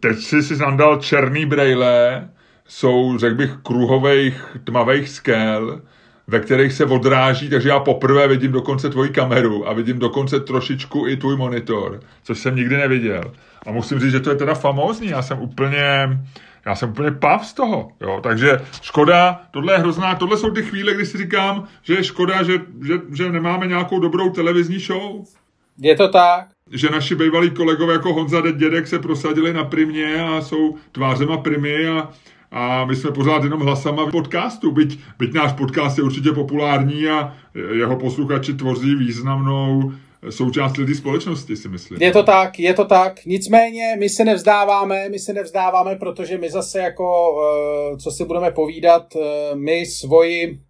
teď si si nandal černý brejle, jsou, řekl bych, kruhových tmavých skel, ve kterých se odráží, takže já poprvé vidím dokonce tvoji kameru a vidím dokonce trošičku i tvůj monitor, což jsem nikdy neviděl. A musím říct, že to je teda famózní, já jsem úplně, já jsem úplně pav z toho, jo, takže škoda, tohle je hrozná, tohle jsou ty chvíle, kdy si říkám, že je škoda, že, že, že nemáme nějakou dobrou televizní show. Je to tak. Že naši bývalí kolegové jako Honza Dědek se prosadili na primě a jsou tvářema primy a, a my jsme pořád jenom hlasama v podcastu, byť, byť náš podcast je určitě populární a jeho posluchači tvoří významnou součást lidí společnosti, si myslím. Je to tak, je to tak. Nicméně my se nevzdáváme, my se nevzdáváme, protože my zase jako, eh, co si budeme povídat, eh, my svoji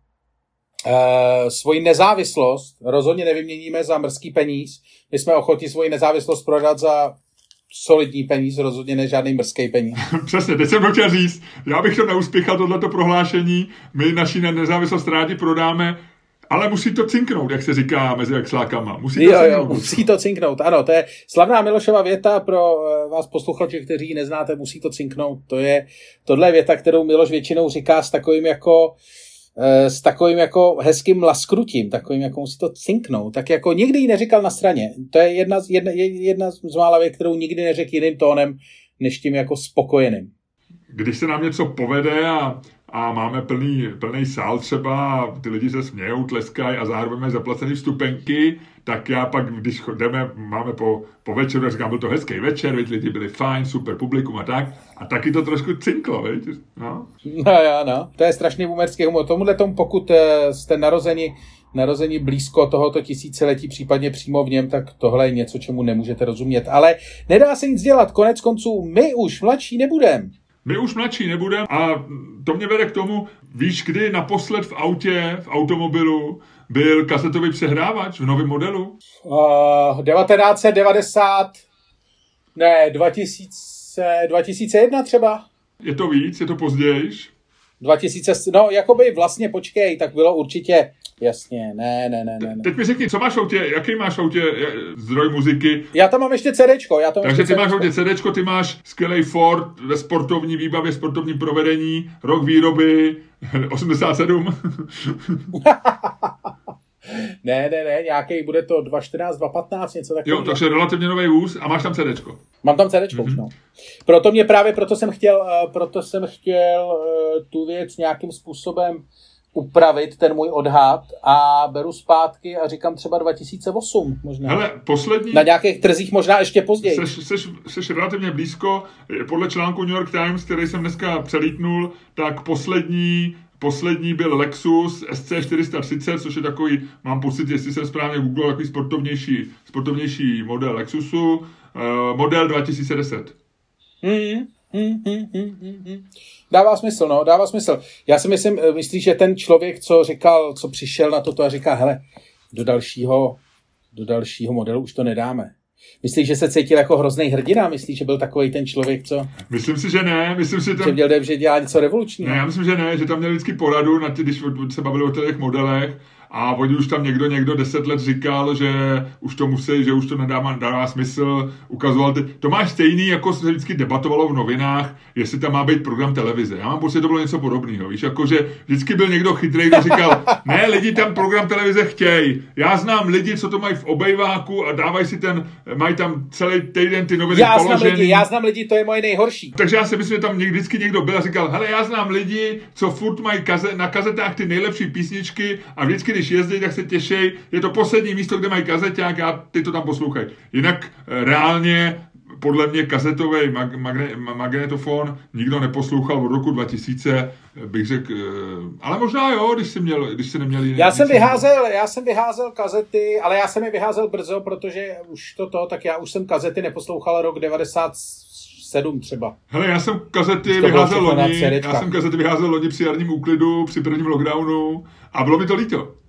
Uh, svoji nezávislost rozhodně nevyměníme za mrzký peníz. My jsme ochotni svoji nezávislost prodat za solidní peníz, rozhodně ne žádný mrzký peníz. Přesně, teď jsem to chtěl říct. Já bych to neuspěchal, tohleto prohlášení. My naši nezávislost rádi prodáme ale musí to cinknout, jak se říká mezi exlákama. Musí to jo, cinknout. Jo, musí to cinknout, ano, to je slavná Milošova věta pro eh, vás posluchače, kteří ji neznáte, musí to cinknout. To je, tohle je věta, kterou Miloš většinou říká s takovým jako s takovým jako hezkým laskrutím, takovým jako musí to cinknout, tak jako nikdy ji neříkal na straně. To je jedna, jedna, jedna z mála věc, kterou nikdy neřekl jiným tónem, než tím jako spokojeným. Když se nám něco povede a a máme plný, plný sál třeba ty lidi se smějou, tleskají a zároveň mají zaplacený vstupenky, tak já pak, když jdeme, máme po, po večeru, říkám, byl to hezký večer, veď lidi byli fajn, super publikum a tak, a taky to trošku cinklo, veď? No. no jo, no, to je strašný umerský humor. Tomuhle tomu, pokud eh, jste narozeni narození blízko tohoto tisíciletí, případně přímo v něm, tak tohle je něco, čemu nemůžete rozumět. Ale nedá se nic dělat, konec konců my už mladší nebudeme. My už mladší nebudeme a to mě vede k tomu, víš, kdy naposled v autě, v automobilu byl kasetový přehrávač v novém modelu? Uh, 1990, ne, 2000, 2001 třeba. Je to víc, je to později? 2000, no jakoby vlastně počkej, tak bylo určitě Jasně, ne, ne, ne, ne. Teď mi řekni, co máš v autě, jaký máš v autě zdroj muziky? Já tam mám ještě CDčko. Já tam Takže ty CDčko. máš v autě CDčko, ty máš skvělý Ford ve sportovní výbavě, sportovní provedení, rok výroby 87. ne, ne, ne, nějaký bude to 2.14, 2.15, něco takového. Jo, takže relativně nový vůz a máš tam CDčko. Mám tam CDčko mm-hmm. no. Proto mě právě, proto jsem chtěl, uh, proto jsem chtěl uh, tu věc nějakým způsobem upravit ten můj odhad a beru zpátky a říkám třeba 2008 možná. Hele, poslední... Na nějakých trzích možná ještě později. Seš, seš, seš relativně blízko. Podle článku New York Times, který jsem dneska přelítnul, tak poslední Poslední byl Lexus SC430, což je takový, mám pocit, jestli jsem správně googlil, takový sportovnější, sportovnější model Lexusu, uh, model 2010. Mm, mm, mm, mm, mm. Dává smysl, no, dává smysl. Já si myslím, eh, myslíš, že ten člověk, co říkal, co přišel na toto a říká, hele, do dalšího, do dalšího modelu už to nedáme. Myslíš, že se cítil jako hrozný hrdina? Myslíš, že byl takový ten člověk, co... Myslím si, že ne. Myslím si, že, tam... měl, že dělá něco revolučního. Ne, já myslím, že ne, že tam měl vždycky poradu, na ty, když se bavili o těch modelech a oni už tam někdo někdo deset let říkal, že už to musí, že už to nedává, nedává smysl, ukazoval ty. To máš stejný, jako se vždycky debatovalo v novinách, jestli tam má být program televize. Já mám pocit, že to bylo něco podobného, víš, jako že vždycky byl někdo chytrý, kdo říkal, ne, lidi tam program televize chtějí. Já znám lidi, co to mají v obejváku a dávají si ten, mají tam celý týden ty noviny já položený. Znám lidi, já znám lidi, to je moje nejhorší. Takže já si myslím, že tam vždycky někdo byl a říkal, hele, já znám lidi, co furt mají kaze, na kazetách ty nejlepší písničky a vždycky, když jezdí, tak se těší. Je to poslední místo, kde mají kazeták a ty to tam poslouchají. Jinak eh, reálně podle mě kazetový mag- magne- magnetofon nikdo neposlouchal od roku 2000, bych řekl, eh, ale možná jo, když jsi, měl, když jsi neměl jiný. Já jsem vyházel, já jsem vyházel kazety, ale já jsem je vyházel brzo, protože už to to, tak já už jsem kazety neposlouchal rok 90 sedm třeba. Hele, já jsem kazety vyházel loni, já jsem kazety vyházel loni při jarním úklidu, při prvním lockdownu a bylo mi to líto.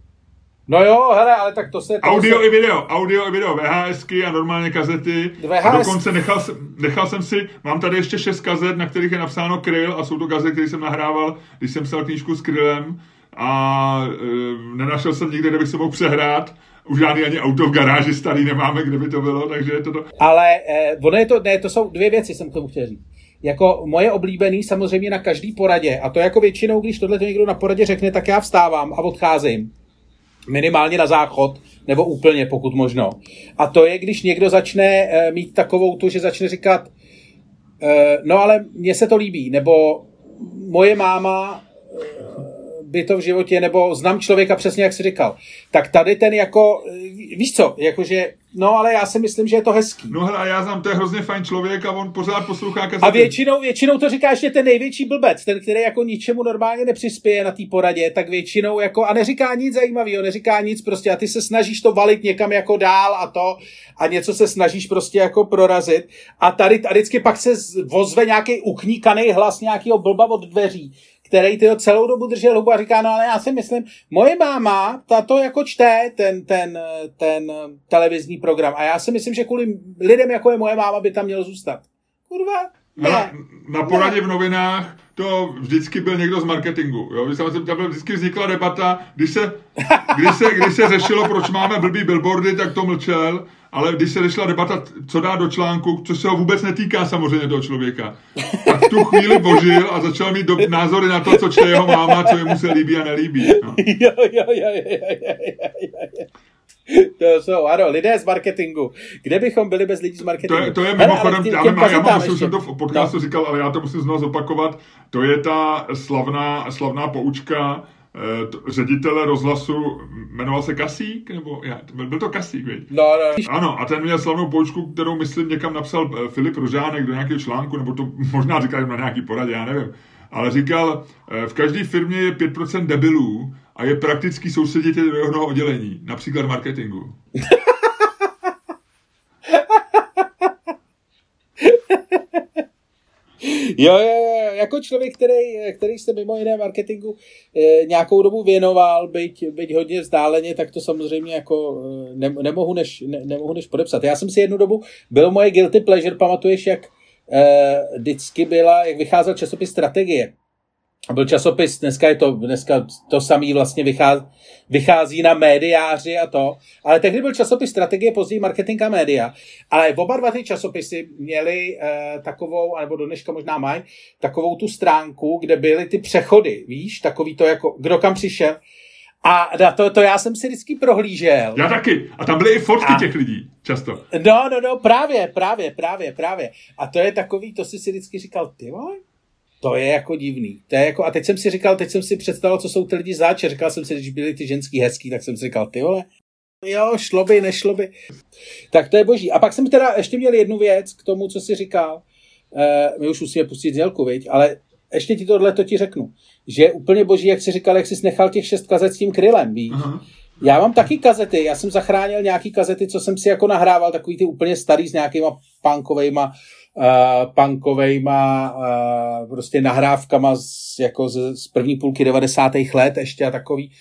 No jo, hele, ale tak to se... To audio se... i video, audio i video, VHSky a normálně kazety. VHS... A dokonce nechal, jsem, nechal jsem si, mám tady ještě šest kazet, na kterých je napsáno Kryl a jsou to kazety, které jsem nahrával, když jsem psal knížku s Krylem a e, nenašel jsem nikde, kde bych se mohl přehrát. Už žádný ani auto v garáži starý nemáme, kde by to bylo, takže je to to. Ale e, ono je to, ne, to jsou dvě věci, jsem k tomu chtěl říct. jako moje oblíbený samozřejmě na každý poradě. A to jako většinou, když tohle to někdo na poradě řekne, tak já vstávám a odcházím. Minimálně na záchod, nebo úplně, pokud možno. A to je, když někdo začne e, mít takovou tu, že začne říkat, e, no ale mně se to líbí, nebo moje máma by to v životě, nebo znám člověka přesně, jak jsi říkal. Tak tady ten jako, víš co, jakože, no ale já si myslím, že je to hezký. No hele, já znám, to je hrozně fajn člověk a on pořád poslouchá kazety. A většinou, většinou to říká ještě ten největší blbec, ten, který jako ničemu normálně nepřispěje na té poradě, tak většinou jako, a neříká nic zajímavého, neříká nic prostě a ty se snažíš to valit někam jako dál a to a něco se snažíš prostě jako prorazit a tady a vždycky pak se vozve nějaký ukníkaný hlas nějakého blba od dveří který ty celou dobu držel hubu a říká, no ale já si myslím, moje máma, ta to jako čte ten, ten, ten televizní program a já si myslím, že kvůli lidem, jako je moje máma, by tam měl zůstat. Kurva, ne. Na, poradě v novinách to vždycky byl někdo z marketingu. Jo? Tam vždycky vznikla debata, když se, když, se, když se řešilo, proč máme blbý billboardy, tak to mlčel ale když se řešila debata, co dá do článku, což se ho vůbec netýká samozřejmě toho člověka, tak v tu chvíli božil a začal mít do, názory na to, co čte jeho máma, co jemu se líbí a nelíbí. No. Jo, jo, jo, jo, jo, jo. To jsou, ano, lidé z marketingu. Kde bychom byli bez lidí z marketingu? To je, to je mimochodem, já, já, já mám, už jsem to v podcastu no. říkal, ale já to musím znovu zopakovat, to je ta slavná, slavná poučka, Eh, ředitele rozhlasu, jmenoval se Kasík, nebo já, byl to Kasík, viď? No, no. Ano, a ten měl slavnou poučku, kterou myslím někam napsal eh, Filip Rožánek do nějakého článku, nebo to možná říkal na nějaký poradě, já nevím. Ale říkal, eh, v každé firmě je 5% debilů a je praktický soustředit do jednoho oddělení, například marketingu. Jo, jo, jako člověk, který, který se mimo jiné marketingu eh, nějakou dobu věnoval, byť, byť hodně vzdáleně, tak to samozřejmě jako eh, ne, nemohu, než, ne, nemohu než podepsat. Já jsem si jednu dobu, byl moje guilty pleasure, pamatuješ, jak eh, vždycky byla, jak vycházel časopis Strategie byl časopis, dneska je to, dneska to samý vlastně vychází, vychází na médiáři a to, ale tehdy byl časopis Strategie, později Marketing a média, ale oba dva ty časopisy měly uh, takovou, nebo do dneška možná mají, takovou tu stránku, kde byly ty přechody, víš, takový to jako, kdo kam přišel, a to, to já jsem si vždycky prohlížel. Já taky. A tam byly i fotky a... těch lidí, často. No, no, no, právě, právě, právě, právě. A to je takový, to si si vždycky říkal, ty vole, to je jako divný. To je jako, a teď jsem si říkal, teď jsem si představil, co jsou ty lidi zač. Říkal jsem si, když byli ty ženský hezký, tak jsem si říkal, ty vole, jo, šlo by, nešlo by. Tak to je boží. A pak jsem teda ještě měl jednu věc k tomu, co jsi říkal. E, my už musíme pustit znělku, viď? ale ještě ti tohle to ti řeknu. Že je úplně boží, jak jsi říkal, jak jsi nechal těch šest kazet s tím krylem, víš? Aha. Já mám taky kazety, já jsem zachránil nějaký kazety, co jsem si jako nahrával, takový ty úplně starý s nějakýma punkovejma uh, punkovejma uh, prostě nahrávkama z, jako z, z první půlky 90. let ještě a takový.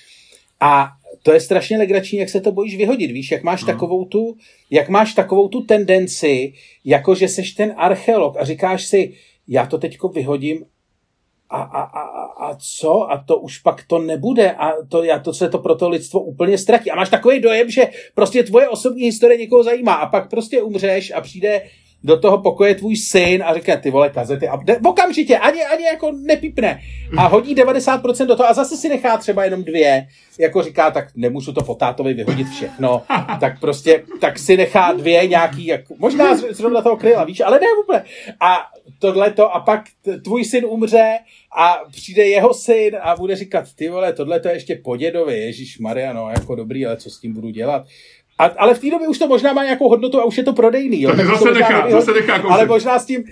A to je strašně legrační, jak se to bojíš vyhodit, víš, jak máš, no. takovou, tu, jak máš takovou tu tendenci, jako že seš ten archeolog a říkáš si, já to teďko vyhodím a, a, a, a co? A to už pak to nebude a to, já to se to pro to lidstvo úplně ztratí. A máš takový dojem, že prostě tvoje osobní historie někoho zajímá a pak prostě umřeš a přijde do toho pokoje tvůj syn a říká, ty vole, kazety a de, okamžitě, ani, ani jako nepípne a hodí 90% do toho a zase si nechá třeba jenom dvě, jako říká, tak nemůžu to po tátovi vyhodit všechno, tak prostě, tak si nechá dvě nějaký, jako, možná zrovna toho kryla, víš, ale ne vůbec. A tohle to a pak tvůj syn umře a přijde jeho syn a bude říkat, ty vole, tohle to je ještě po dědovi, Ježíš Mariano, jako dobrý, ale co s tím budu dělat? A, ale v té době už to možná má nějakou hodnotu a už je to prodejný. Jo? Tak zase, to nechá, nevyhodí, zase nechá kousek. Ale možná s tím,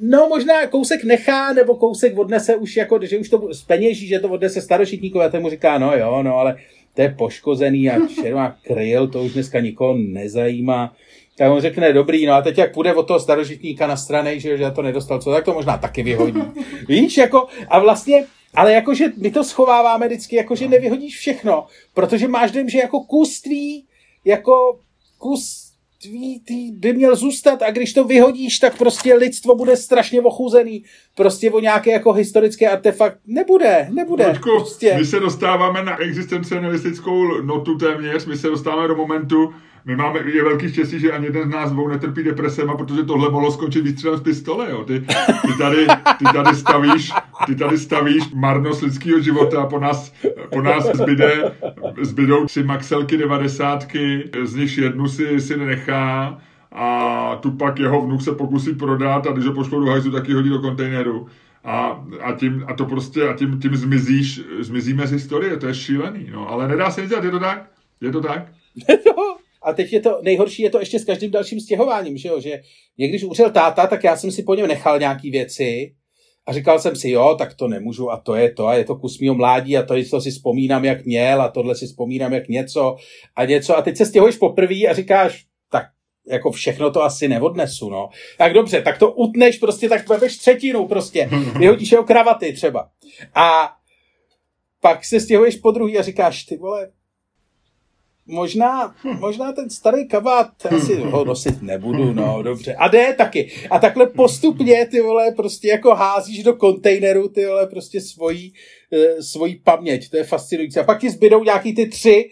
no možná kousek nechá, nebo kousek odnese už jako, že už to zpeněží, že to odnese starošitníkové a ten mu říká, no jo, no ale to je poškozený a červá kryl, to už dneska nikoho nezajímá. Tak on řekne, dobrý, no a teď jak půjde od toho starožitníka na straně, že, že to nedostal, co, tak to možná taky vyhodí. Víš, jako, a vlastně, ale jakože my to schováváme vždycky, jakože nevyhodíš všechno, protože máš dojem, že jako kus tvý jako kus tvý, tvý by měl zůstat a když to vyhodíš, tak prostě lidstvo bude strašně ochuzený. Prostě o nějaký jako historický artefakt nebude, nebude. Ludku, prostě. my se dostáváme na existencialistickou notu téměř, my se dostáváme do momentu, my máme, je velký štěstí, že ani jeden z nás dvou netrpí depresema, protože tohle mohlo skončit výstřelem z pistole, jo. Ty, ty, tady, ty tady stavíš, ty tady stavíš marnost lidského života a po nás, po nás zbyde, zbydou tři maxelky devadesátky, z nich jednu si, si nechá a tu pak jeho vnuk se pokusí prodat a když ho pošlou do hajzu, tak ji hodí do kontejneru. A, a, tím, a to prostě, a tím, tím zmizíš, zmizíme z historie, to je šílený, no, ale nedá se nic dělat, je to tak? Je to tak? A teď je to, nejhorší je to ještě s každým dalším stěhováním, že jo, že mě když umřel táta, tak já jsem si po něm nechal nějaký věci a říkal jsem si, jo, tak to nemůžu a to je to a je to kus mýho mládí a to, to si vzpomínám, jak měl a tohle si vzpomínám, jak něco a něco a teď se stěhuješ poprvé a říkáš, tak jako všechno to asi neodnesu, no. Tak dobře, tak to utneš prostě, tak vemeš třetinu prostě, vyhodíš jeho kravaty třeba. A pak se stěhuješ po druhý a říkáš, ty vole, možná, možná ten starý kabát, asi ho nosit nebudu, no dobře. A jde taky. A takhle postupně, ty vole, prostě jako házíš do kontejneru, ty vole, prostě svojí, e, svojí paměť. To je fascinující. A pak ti zbydou nějaký ty tři,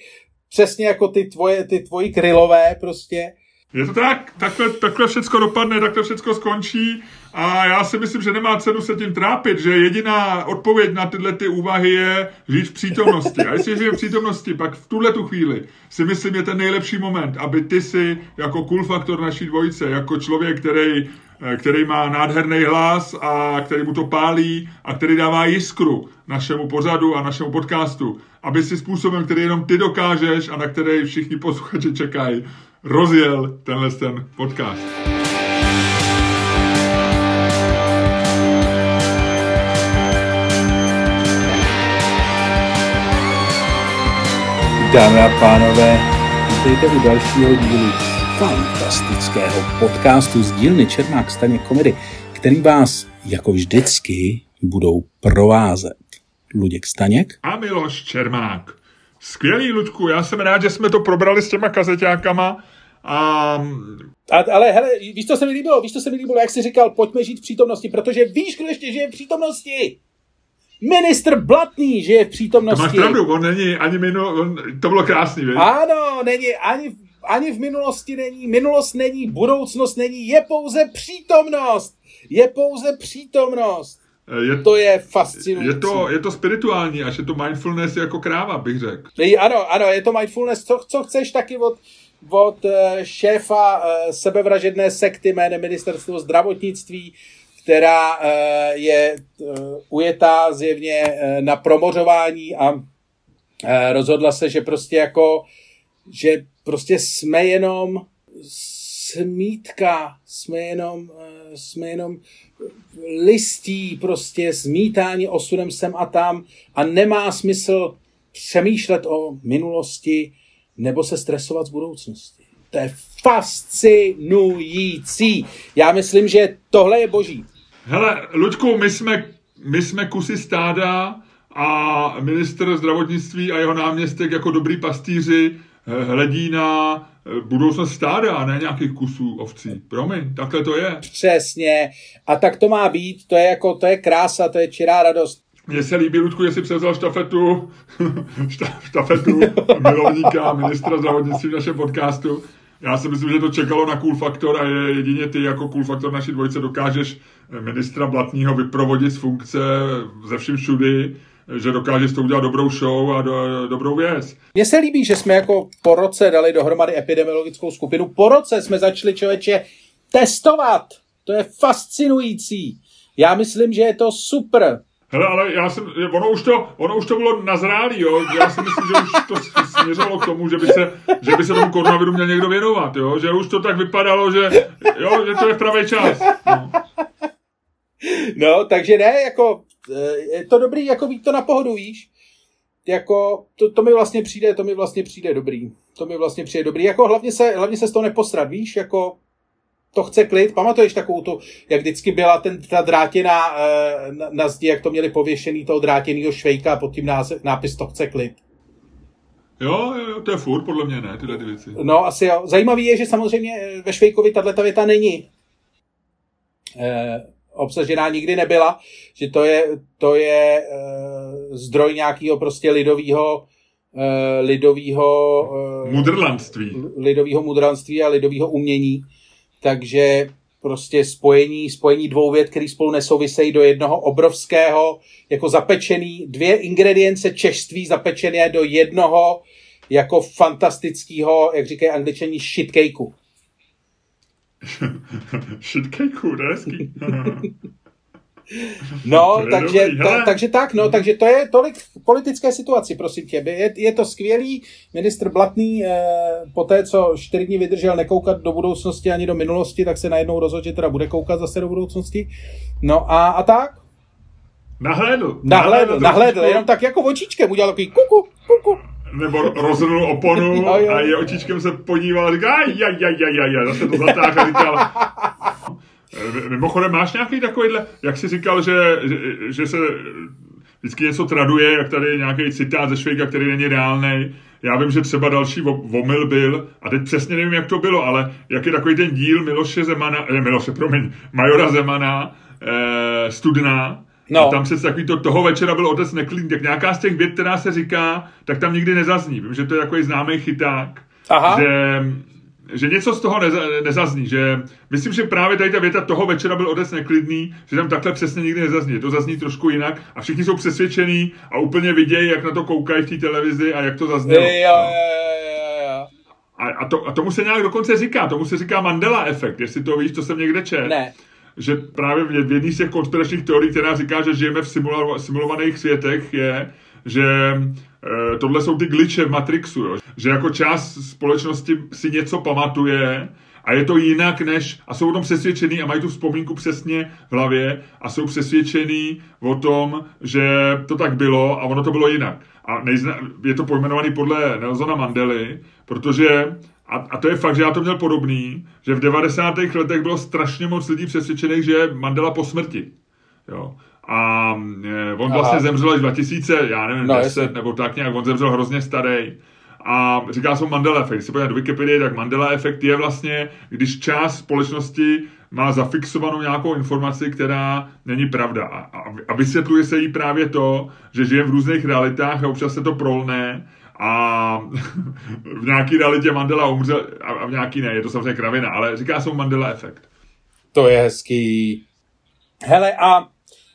přesně jako ty tvoje, ty tvoji krylové prostě, je to tak, takhle, takhle všechno dopadne, takhle všechno skončí a já si myslím, že nemá cenu se tím trápit, že jediná odpověď na tyhle ty úvahy je žít v přítomnosti. A jestli žije v přítomnosti, pak v tuhle tu chvíli si myslím, je ten nejlepší moment, aby ty si jako cool faktor naší dvojice, jako člověk, který, který má nádherný hlas a který mu to pálí a který dává jiskru našemu pořadu a našemu podcastu, aby si způsobem, který jenom ty dokážeš a na který všichni posluchači čekají, rozjel tenhle ten podcast. Dámy a pánové, vítejte u dalšího dílu fantastického podcastu z dílny Čermák Staně komedy, který vás jako vždycky budou provázet Luděk Staněk a Miloš Čermák. Skvělý, Ludku, já jsem rád, že jsme to probrali s těma kazeťákama a... a... Ale hele, víš, co se mi líbilo? Víš, co se mi líbilo, jak jsi říkal, pojďme žít v přítomnosti, protože víš, kdo ještě žije v přítomnosti? Ministr Blatný žije v přítomnosti. To máš pravdu, on není ani minul, on, to bylo krásný, víš? Ano, není ani, ani v minulosti není, minulost není, budoucnost není, je pouze přítomnost. Je pouze přítomnost. Je, to je fascinující. Je to, je to spirituální, až je to mindfulness jako kráva, bych řekl. Ano, ano, je to mindfulness. Co, co chceš taky od, od eh, šéfa eh, sebevražedné sekty jménem Ministerstvo zdravotnictví, která eh, je ujetá zjevně na promořování a rozhodla se, že prostě jako, že prostě jsme jenom smítka, jsme jenom, jsme jenom listí, prostě zmítání osudem sem a tam a nemá smysl přemýšlet o minulosti, nebo se stresovat z budoucnosti. To je fascinující. Já myslím, že tohle je boží. Hele, Luďku, my jsme, my jsme kusy stáda a minister zdravotnictví a jeho náměstek jako dobrý pastýři eh, hledí na eh, budoucnost stáda a ne nějakých kusů ovcí. Promiň, takhle to je. Přesně. A tak to má být. To je jako, to je krása, to je čirá radost. Mně se líbí, Ludku, jestli převzal štafetu, štafetu milovníka ministra zdravotnictví v našem podcastu. Já si myslím, že to čekalo na Cool Factor a je jedině ty jako Cool Factor naší dvojice dokážeš ministra Blatního vyprovodit z funkce ze vším všudy, že dokážeš to udělat dobrou show a do, dobrou věc. Mně se líbí, že jsme jako po roce dali dohromady epidemiologickou skupinu. Po roce jsme začali člověče testovat. To je fascinující. Já myslím, že je to super. Hele, ale já jsem, ono už to, ono už to bylo nazrálý, jo. Já si myslím, že už to směřilo k tomu, že by se, že by se tomu koronaviru měl někdo věnovat, jo. Že už to tak vypadalo, že, jo, že to je v pravý čas. No. no, takže ne, jako, eh, je to dobrý, jako být to na pohodu, víš. Jako, to, to mi vlastně přijde, to mi vlastně přijde dobrý. To mi vlastně přijde dobrý. Jako hlavně se, hlavně se z toho neposrat, víš, jako to chce klid. Pamatuješ takovou tu, jak vždycky byla ten, ta drátěná eh, na, na zdi, jak to měli pověšený toho drátěného švejka a pod tím název, nápis to chce klid. Jo, jo, to je furt podle mě, ne, tyhle ty věci. No, asi jo. Zajímavý je, že samozřejmě eh, ve Švejkovi tato věta není eh, obsažená nikdy nebyla, že to je, to je eh, zdroj nějakého prostě lidového lidového mudrlandství. lidového mudrlandství a lidového umění. Takže prostě spojení, spojení dvou věd, které spolu nesouvisejí do jednoho obrovského, jako zapečený, dvě ingredience češství zapečené do jednoho jako fantastického, jak říkají angličani, shitcakeu. shitcakeu, to je hezký. No, takže, dobrý, ta, takže tak, no, takže to je tolik v politické situaci, prosím tě. Je, je to skvělý, ministr Blatný eh, po té, co čtyři dny vydržel nekoukat do budoucnosti ani do minulosti, tak se najednou rozhodl, že teda bude koukat zase do budoucnosti. No a, a tak? Nahlédl. Nahlédl, nahlédl, jenom tak jako očičkem udělal takový kuku, kuku. Nebo rozhrnul oponu jo, jo. a je očičkem se podíval a říká, aj, aj, aj, aj, aj, zase to zatáhl a říkal, mimochodem, máš nějaký takovýhle, jak jsi říkal, že, že, že se vždycky něco traduje, jak tady je nějaký citát ze Švejka, který není reálný. Já vím, že třeba další omyl byl, a teď přesně nevím, jak to bylo, ale jak je takový ten díl Miloše Zemana, ne, Miloše, promiň, Majora Zemana, eh, Studna, No. A tam se takový to, toho večera byl otec neklidný, tak nějaká z těch věd, která se říká, tak tam nikdy nezazní. Vím, že to je takový známý chyták, Aha. že že něco z toho neza, nezazní, že myslím, že právě tady ta věta toho večera byl odec neklidný, že tam takhle přesně nikdy nezazní. To zazní trošku jinak a všichni jsou přesvědčení a úplně vidějí, jak na to koukají v té televizi a jak to zaznělo. Jo, jo, jo, jo. A, a, to, a tomu se nějak dokonce říká, tomu se říká Mandela efekt, jestli to víš, to jsem někde četl. Ne. Že právě v jedné z těch konspiračních teorií, která říká, že žijeme v simulovaných světech, je, že e, tohle jsou ty glitche v Matrixu, jo. že jako část společnosti si něco pamatuje a je to jinak než, a jsou o tom přesvědčený a mají tu vzpomínku přesně v hlavě a jsou přesvědčený o tom, že to tak bylo a ono to bylo jinak. A nejzna, je to pojmenovaný podle Nelsona Mandely, protože a, a to je fakt, že já to měl podobný, že v 90. letech bylo strašně moc lidí přesvědčených, že Mandela po smrti. Jo. A e, on Aha. vlastně zemřel až 2000, já nevím, no, 10 jestli. nebo tak nějak, on zemřel hrozně starý. A říká se Mandela efekt. Když se podíváte do Wikipedie, tak Mandela efekt je vlastně, když část společnosti má zafixovanou nějakou informaci, která není pravda. A, a, a vysvětluje se jí právě to, že žije v různých realitách a občas se to prolne a v nějaký realitě Mandela umřel a, a v nějaký ne, je to samozřejmě kravina, ale říká se Mandela efekt. To je hezký. Hele, a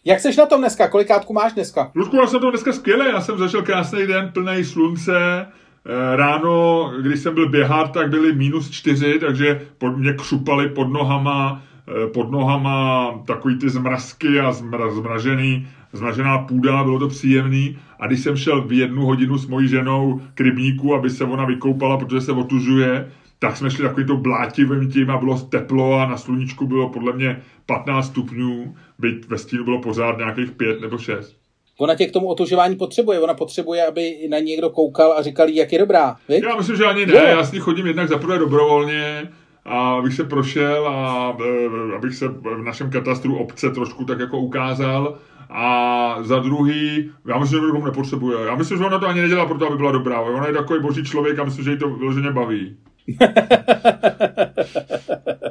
jak jsi na tom dneska? Kolikátku máš dneska? Ludku, já jsem to dneska skvěle. Já jsem zažil krásný den, plný slunce. Eh, ráno, když jsem byl běhat, tak byly minus čtyři, takže pod mě křupaly pod nohama, eh, pod nohama takový ty zmrazky a zmra, zmražený, zmražená půda, bylo to příjemný. A když jsem šel v jednu hodinu s mojí ženou k rybníku, aby se ona vykoupala, protože se otužuje, tak jsme šli takový to blátivým tím a bylo teplo a na sluníčku bylo podle mě 15 stupňů, byť ve stínu bylo pořád nějakých 5 nebo 6. Ona tě k tomu otužování potřebuje. Ona potřebuje, aby na někdo koukal a říkal jí, jak je dobrá. Viď? Já myslím, že ani ne. Jo. Já s ní chodím jednak za prvé dobrovolně, a abych se prošel a e, abych se v našem katastru obce trošku tak jako ukázal. A za druhý, já myslím, že to nepotřebuje. Já myslím, že ona to ani nedělá proto, aby byla dobrá. Ona je takový boží člověk a myslím, že jí to vyloženě baví.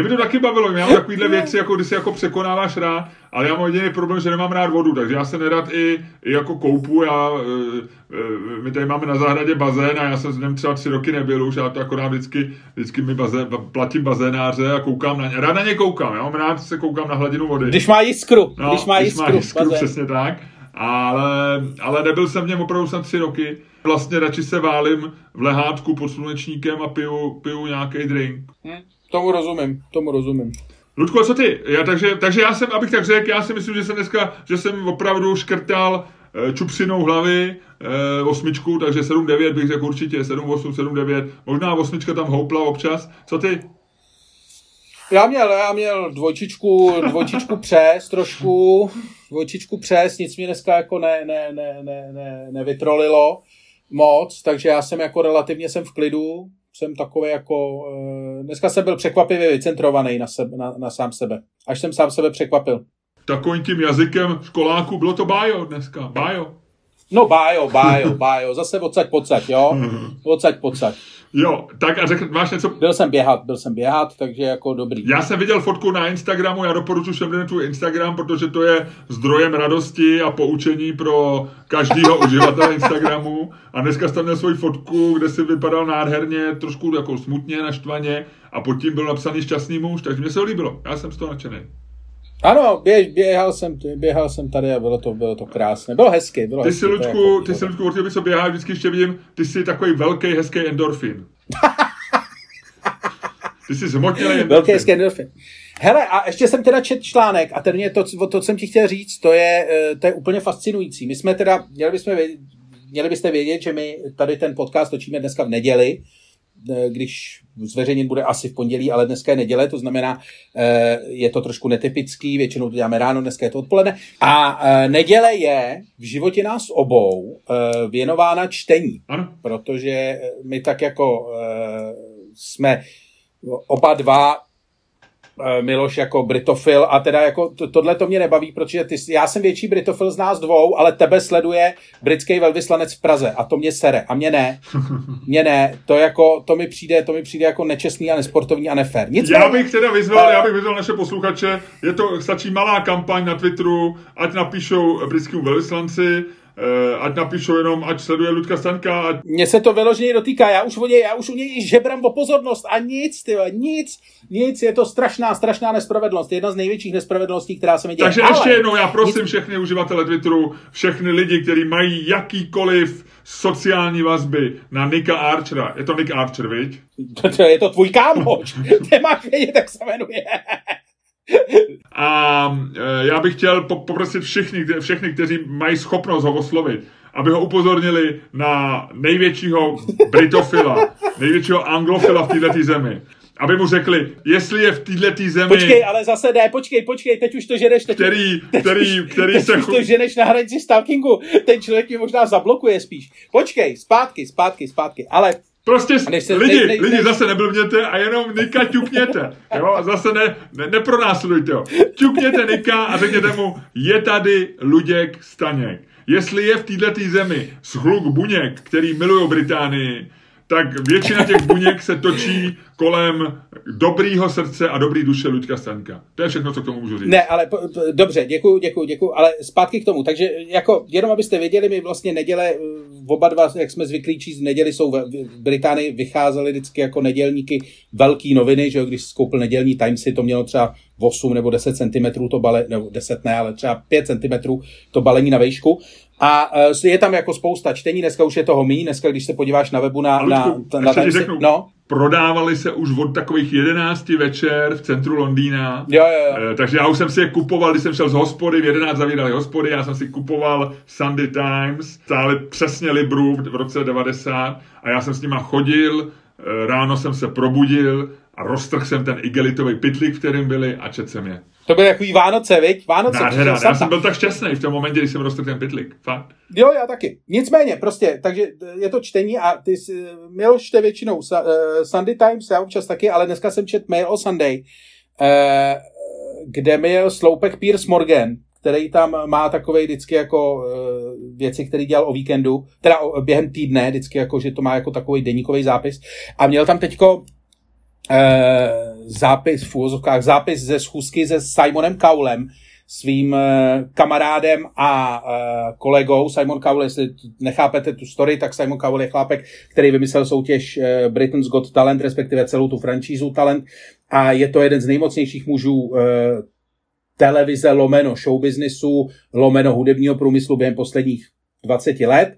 Mě by to taky bavilo, já mám takovýhle věci, jako když si jako překonáváš rád, ale já mám jediný problém, že nemám rád vodu, takže já se nerad i, i jako koupu, já, e, e, my tady máme na zahradě bazén a já jsem s třeba tři roky nebyl už, já to akorát vždycky, vždycky mi bazén, platím bazénáře a koukám na ně, rád na ně koukám, já mám rád se koukám na hladinu vody. Když má jiskru, no, když má jiskru, když má jiskru přesně tak ale, ale nebyl jsem v něm opravdu jsem tři roky. Vlastně radši se válím v lehátku pod slunečníkem a piju, piju nějaký drink. Hmm, tomu rozumím, tomu rozumím. Ludko, co ty? Já, takže, takže já jsem, abych tak řekl, já si myslím, že jsem dneska, že jsem opravdu škrtal e, čupsinou hlavy, e, osmičku, takže 7-9 bych řekl určitě, 7-8, 7-9, možná osmička tam houpla občas. Co ty? Já měl, já měl dvojčičku, dvojčičku přes trošku, dvojčičku přes, nic mě dneska jako ne, ne, ne, ne, ne, nevytrolilo moc, takže já jsem jako relativně jsem v klidu, jsem takový jako, eh, dneska jsem byl překvapivě vycentrovaný na, sebe, na, na sám sebe, až jsem sám sebe překvapil. Takovým tím jazykem školáku bylo to bájo dneska, bájo. No bájo, bájo, bájo, zase odsaď pocať, jo? Odsaď pocať. Jo, tak a řekl, máš něco? Byl jsem běhat, byl jsem běhat, takže jako dobrý. Já jsem viděl fotku na Instagramu, já doporučuji všem lidem tvůj Instagram, protože to je zdrojem radosti a poučení pro každého uživatele Instagramu. A dneska jsi tam měl svoji fotku, kde si vypadal nádherně, trošku jako smutně, naštvaně a pod tím byl napsaný šťastný muž, takže mě se to líbilo. Já jsem z toho nadšený. Ano, běž, běhal, jsem, běhal jsem tady a bylo to, bylo to krásné. Bylo hezky. Bylo ty si, Lučku, jako, ty si, od té, co běháš, vždycky ještě vidím, ty jsi takový velký, hezký endorfin. ty jsi zmotnělý endorfin. Velký, hezký endorfin. Hele, a ještě jsem teda čet článek a ten mě to, to, co jsem ti chtěl říct, to je, eh, to je úplně fascinující. My jsme teda, měli, bychom vědět, měli byste vědět, že my tady ten podcast točíme dneska v neděli, když zveřejněn bude asi v pondělí, ale dneska je neděle, to znamená, eh, je to trošku netypický, většinou to děláme ráno, dneska je to odpoledne. A eh, neděle je v životě nás obou věnována čtení, ano. protože my tak jako jsme oba dva Eh, Miloš jako britofil a teda jako to, tohle to mě nebaví, protože ty, já jsem větší britofil z nás dvou, ale tebe sleduje britský velvyslanec v Praze a to mě sere a mě ne. Mě ne, to jako, to mi přijde, to mi přijde jako nečestný a nesportovní a nefér. Nic já bych teda vyzval, uh, já bych vyzval naše posluchače, je to, stačí malá kampaň na Twitteru, ať napíšou britskému velvyslanci, Eh, ať napíšou jenom, ať sleduje Ludka Stanka. Ať... Mně se to vyloženě dotýká, já už, u něj, já už u něj žebram o pozornost a nic, ty nic, nic, je to strašná, strašná nespravedlnost, jedna z největších nespravedlností, která se mi děje. Takže Ale... ještě jednou, já prosím nic... všechny uživatele Twitteru, všechny lidi, kteří mají jakýkoliv sociální vazby na Nika Archera. Je to Nick Archer, viď? To, to je to tvůj kámoš. Ty máš vědět, jak se jmenuje. A e, já bych chtěl poprosit všechny, všechny, kteří mají schopnost ho oslovit, aby ho upozornili na největšího britofila, největšího anglofila v této zemi. Aby mu řekli, jestli je v této zemi... Počkej, ale zase ne, počkej, počkej, teď už to ženeš... Teď, který, který, teď, který teď se... už to ženeš na hranici stalkingu, ten člověk mě možná zablokuje spíš. Počkej, zpátky, zpátky, zpátky, ale Prostě se, lidi, ne, ne, lidi zase neblbněte a jenom Nika ťukněte. Jo? A zase ne, ne, nepronásledujte ho. Ťukněte Nika a řekněte mu, je tady Luděk Staněk. Jestli je v této zemi shluk buněk, který milují Británii, tak většina těch buněk se točí kolem dobrýho srdce a dobrý duše Luďka Staňka. To je všechno, co k tomu můžu říct. Ne, ale po, dobře, děkuji, děkuji, děkuji, ale zpátky k tomu. Takže jako, jenom abyste věděli, my vlastně neděle, eh, oba dva, jak jsme zvyklí číst neděli, jsou v, v Británii vycházely vždycky jako nedělníky velký noviny, že jo, když skoupil nedělní Timesy, to mělo třeba 8 nebo 10 cm to bale, nebo 10 ne, ale třeba 5 cm to balení na vejšku. A uh, je tam jako spousta čtení, dneska už je toho mý, dneska když se podíváš na webu na, Lučku, na, na, na řeknu, no? prodávali se už od takových 11 večer v centru Londýna. Jo, jo, jo. E, takže já už jsem si je kupoval, když jsem šel z hospody, v 11 zavírali hospody, já jsem si kupoval Sunday Times, stále přesně Libru v, v roce 90 a já jsem s nima chodil, e, ráno jsem se probudil a roztrhl jsem ten igelitový pitlík, v kterém byli a četl jsem je. To byly takový Vánoce, viď? Vánoce. Nádhera, já jsem byl tak šťastný v tom momentě, když jsem roztrhl ten pitlík. Fakt. Jo, já taky. Nicméně, prostě, takže je to čtení a ty jsi, Miloš čte většinou uh, Sunday Times, já občas taky, ale dneska jsem čet Mail o Sunday, uh, kde měl sloupek Piers Morgan, který tam má takovej vždycky jako uh, věci, které dělal o víkendu, teda o, během týdne, vždycky jako, že to má jako takový deníkový zápis. A měl tam teďko Eh, zápis v úvozovkách, zápis ze schůzky se Simonem Kaulem, svým eh, kamarádem a eh, kolegou. Simon Cowell, jestli nechápete tu story, tak Simon Cowell je chlápek, který vymyslel soutěž Britain's Got Talent, respektive celou tu franšízu Talent a je to jeden z nejmocnějších mužů televize lomeno showbiznisu, lomeno hudebního průmyslu během posledních 20 let.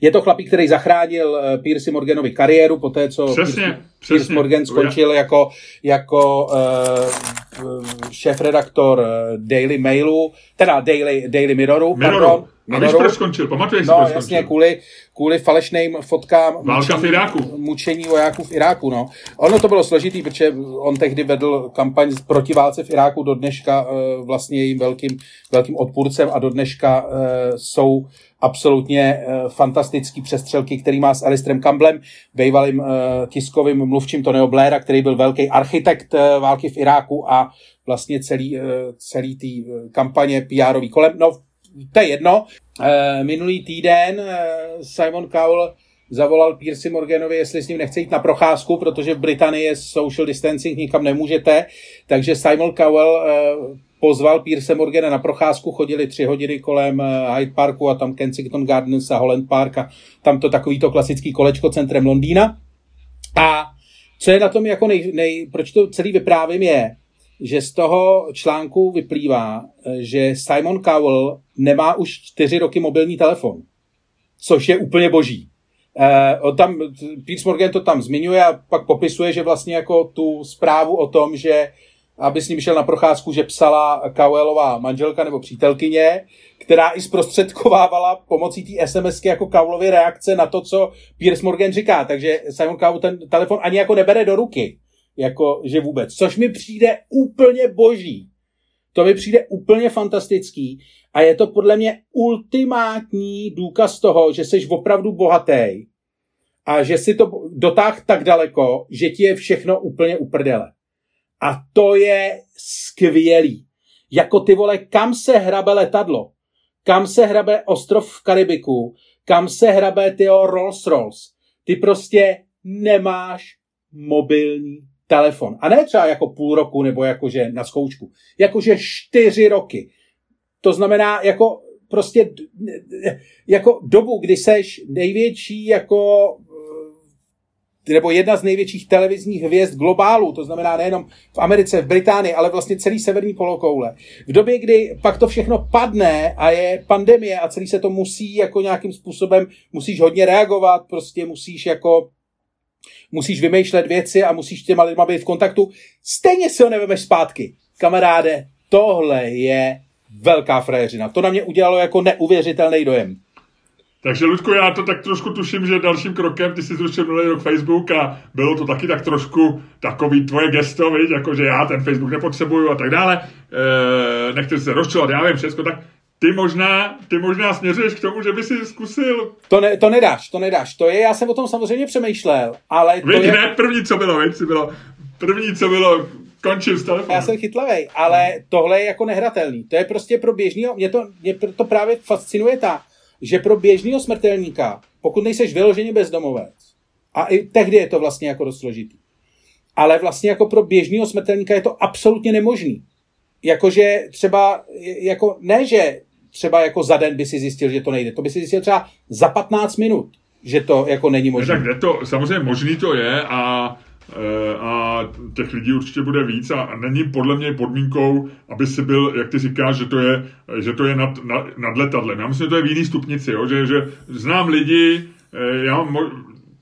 Je to chlapík, který zachránil Pierce Morganovi kariéru po té, co přesně, Pierce, Pierce Morgan skončil jako, jako uh, šéf-redaktor uh, Daily Mailu, teda Daily, Daily Mirroru, Mirroru. pardon. Minoru. A víš, proč skončil? Pamatuješ no, si, proč jasně, kvůli, kvůli falešným fotkám Válka mučení, v Iráku. mučení vojáků v Iráku. No. Ono to bylo složitý, protože on tehdy vedl kampaň proti válce v Iráku do dneška uh, vlastně jejím velkým, velkým odpůrcem a do dneška jsou absolutně fantastický přestřelky, který má s Alistrem Campbellem, bývalým tiskovým mluvčím Tonyho Blaira, který byl velký architekt uh, války v Iráku a vlastně celý, uh, celý tý uh, kampaně PR kolem. No, to je jedno. Minulý týden Simon Cowell zavolal Piercy Morganovi, jestli s ním nechce jít na procházku, protože v Británii je social distancing, nikam nemůžete, takže Simon Cowell pozval Pierce Morgana na procházku, chodili tři hodiny kolem Hyde Parku a tam Kensington Gardens a Holland Park a tam to takový to klasický kolečko centrem Londýna. A co je na tom jako nej, nej, proč to celý vyprávím je, že z toho článku vyplývá, že Simon Cowell nemá už čtyři roky mobilní telefon, což je úplně boží. Uh, on tam, Piers Morgan to tam zmiňuje a pak popisuje, že vlastně jako tu zprávu o tom, že aby s ním šel na procházku, že psala Cowellová manželka nebo přítelkyně, která i zprostředkovávala pomocí té SMSky jako Cowellovy reakce na to, co Piers Morgan říká. Takže Simon Cowell ten telefon ani jako nebere do ruky. Jako, že vůbec. Což mi přijde úplně boží. To mi přijde úplně fantastický a je to podle mě ultimátní důkaz toho, že jsi opravdu bohatý a že si to dotáh tak daleko, že ti je všechno úplně uprdele. A to je skvělý. Jako ty vole, kam se hrabe letadlo? Kam se hrabe ostrov v Karibiku? Kam se hrabe ty Rolls Royce? Ty prostě nemáš mobilní telefon. A ne třeba jako půl roku nebo jakože na zkoušku. Jakože čtyři roky. To znamená jako prostě jako dobu, kdy seš největší jako nebo jedna z největších televizních hvězd globálu, to znamená nejenom v Americe, v Británii, ale vlastně celý severní polokoule. V době, kdy pak to všechno padne a je pandemie a celý se to musí jako nějakým způsobem, musíš hodně reagovat, prostě musíš jako musíš vymýšlet věci a musíš těma lidma být v kontaktu, stejně si ho nevemeš zpátky. Kamaráde, tohle je velká frajeřina. To na mě udělalo jako neuvěřitelný dojem. Takže, Ludku, já to tak trošku tuším, že dalším krokem, ty jsi zrušil minulý rok Facebook a bylo to taky tak trošku takový tvoje gesto, viď? jako že já ten Facebook nepotřebuju a tak dále. E, nechci se rozčilovat, já vím všechno, tak ty možná, ty možná směřuješ k tomu, že by si zkusil. To, ne, to nedáš, to nedáš. To je, já jsem o tom samozřejmě přemýšlel, ale to Víď, je... ne, první, co bylo, víc, bylo, první, co bylo, končím s telefonem. Já jsem chytlavej, ale tohle je jako nehratelný. To je prostě pro běžného, mě to, mě to právě fascinuje ta, že pro běžného smrtelníka, pokud nejseš vyloženě bezdomovec, a i tehdy je to vlastně jako dost složitý, ale vlastně jako pro běžného smrtelníka je to absolutně nemožný. Jakože třeba, jako ne, že třeba jako za den by si zjistil, že to nejde. To by si zjistil třeba za 15 minut, že to jako není možné. Tak to, samozřejmě možný to je a a těch lidí určitě bude víc a není podle mě podmínkou, aby si byl, jak ty říkáš, že to je, že to je nad, nad, nad letadlem. Já myslím, že to je v jiný stupnici, jo? Že, že znám lidi, eh, já mám,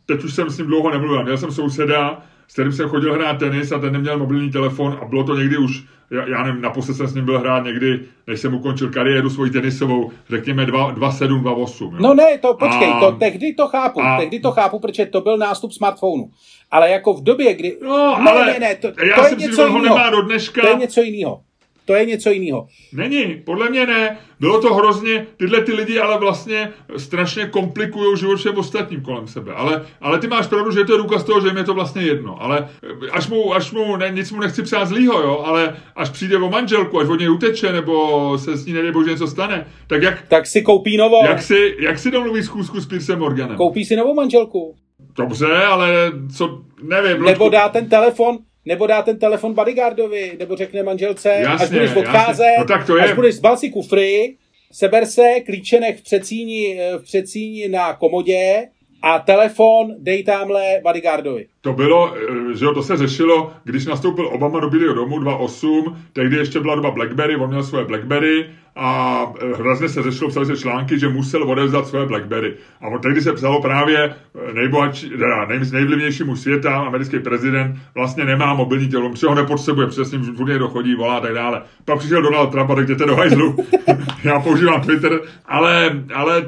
teď už jsem s ním dlouho nemluvil, měl jsem souseda, s kterým jsem chodil hrát tenis a ten neměl mobilní telefon a bylo to někdy už, já, já nevím, naposled jsem s ním byl hrát někdy, než jsem ukončil kariéru svoji tenisovou, řekněme 2-7, 2-8. No ne, to počkej, a, to tehdy to chápu, a, tehdy to chápu, protože to byl nástup smartphonu. Ale jako v době, kdy... No, ne, ale ne, ne, to, já to je něco jiného. Nemá do dneška. To je něco jiného. To je něco jiného. Není, podle mě ne. Bylo to hrozně, tyhle ty lidi ale vlastně strašně komplikují život všem ostatním kolem sebe. Ale, ale ty máš pravdu, že to je důkaz toho, že jim je to vlastně jedno. Ale až mu, až mu ne, nic mu nechci přát zlýho, jo, ale až přijde o manželku, až od něj uteče, nebo se s ní nedej bože něco stane, tak jak... Tak si koupí novou. Jak si, jak si domluví schůzku s Pirsem Morganem? Koupí si novou manželku. Dobře, ale co, nevím. Nebo dá ten telefon, nebo dá ten telefon bodyguardovi, nebo řekne manželce, jasně, až budeš odcházet, no tak to je. až budeš zbal si kufry, seber se, klíče nech v předsíni, v předsíni na komodě a telefon dej tamhle bodyguardovi. To bylo, eh, že jo, to se řešilo, když nastoupil Obama do Bílého domu 2.8, tehdy ještě byla doba Blackberry, on měl svoje Blackberry a eh, hrozně se řešilo, psali se články, že musel odevzdat svoje Blackberry. A tehdy se psalo právě eh, nejbohatší, nej, nejvlivnějšímu světa, americký prezident vlastně nemá mobilní tělo, protože ho nepotřebuje, přesně v ním dochodí, volá a tak dále. Pak přišel Donald Trump a tak jděte do hajzlu. Já používám Twitter, ale, ale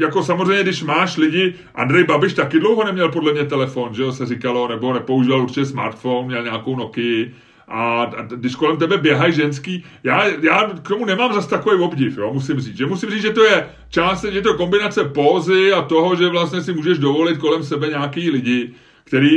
jako samozřejmě, když máš lidi, Andrej Babiš taky dlouho neměl podle mě telefon, že jo, se říkalo, nebo nepoužíval určitě smartphone, měl nějakou Nokia, a, a když kolem tebe běhají ženský, já, já k tomu nemám zase takový obdiv, jo, musím říct. Že musím říct, že to je část, je to kombinace pózy a toho, že vlastně si můžeš dovolit kolem sebe nějaký lidi, který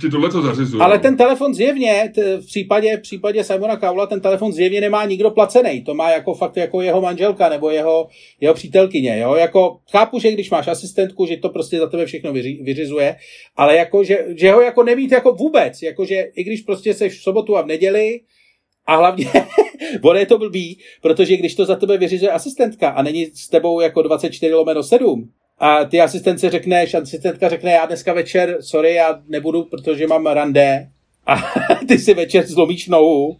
ti tohle to zařizuje. Ale ten telefon zjevně, t- v případě, v případě Simona Kaula, ten telefon zjevně nemá nikdo placený. To má jako fakt jako jeho manželka nebo jeho, jeho přítelkyně. Jo? Jako, chápu, že když máš asistentku, že to prostě za tebe všechno vyři, vyřizuje, ale jako, že, že ho jako nemít jako vůbec. Jako, že i když prostě seš v sobotu a v neděli, a hlavně, ono je to blbý, protože když to za tebe vyřizuje asistentka a není s tebou jako 24 lomeno 7, a ty asistence řekneš, asistentka řekne, já dneska večer, sorry, já nebudu, protože mám rande, a ty si večer zlomíš nohu,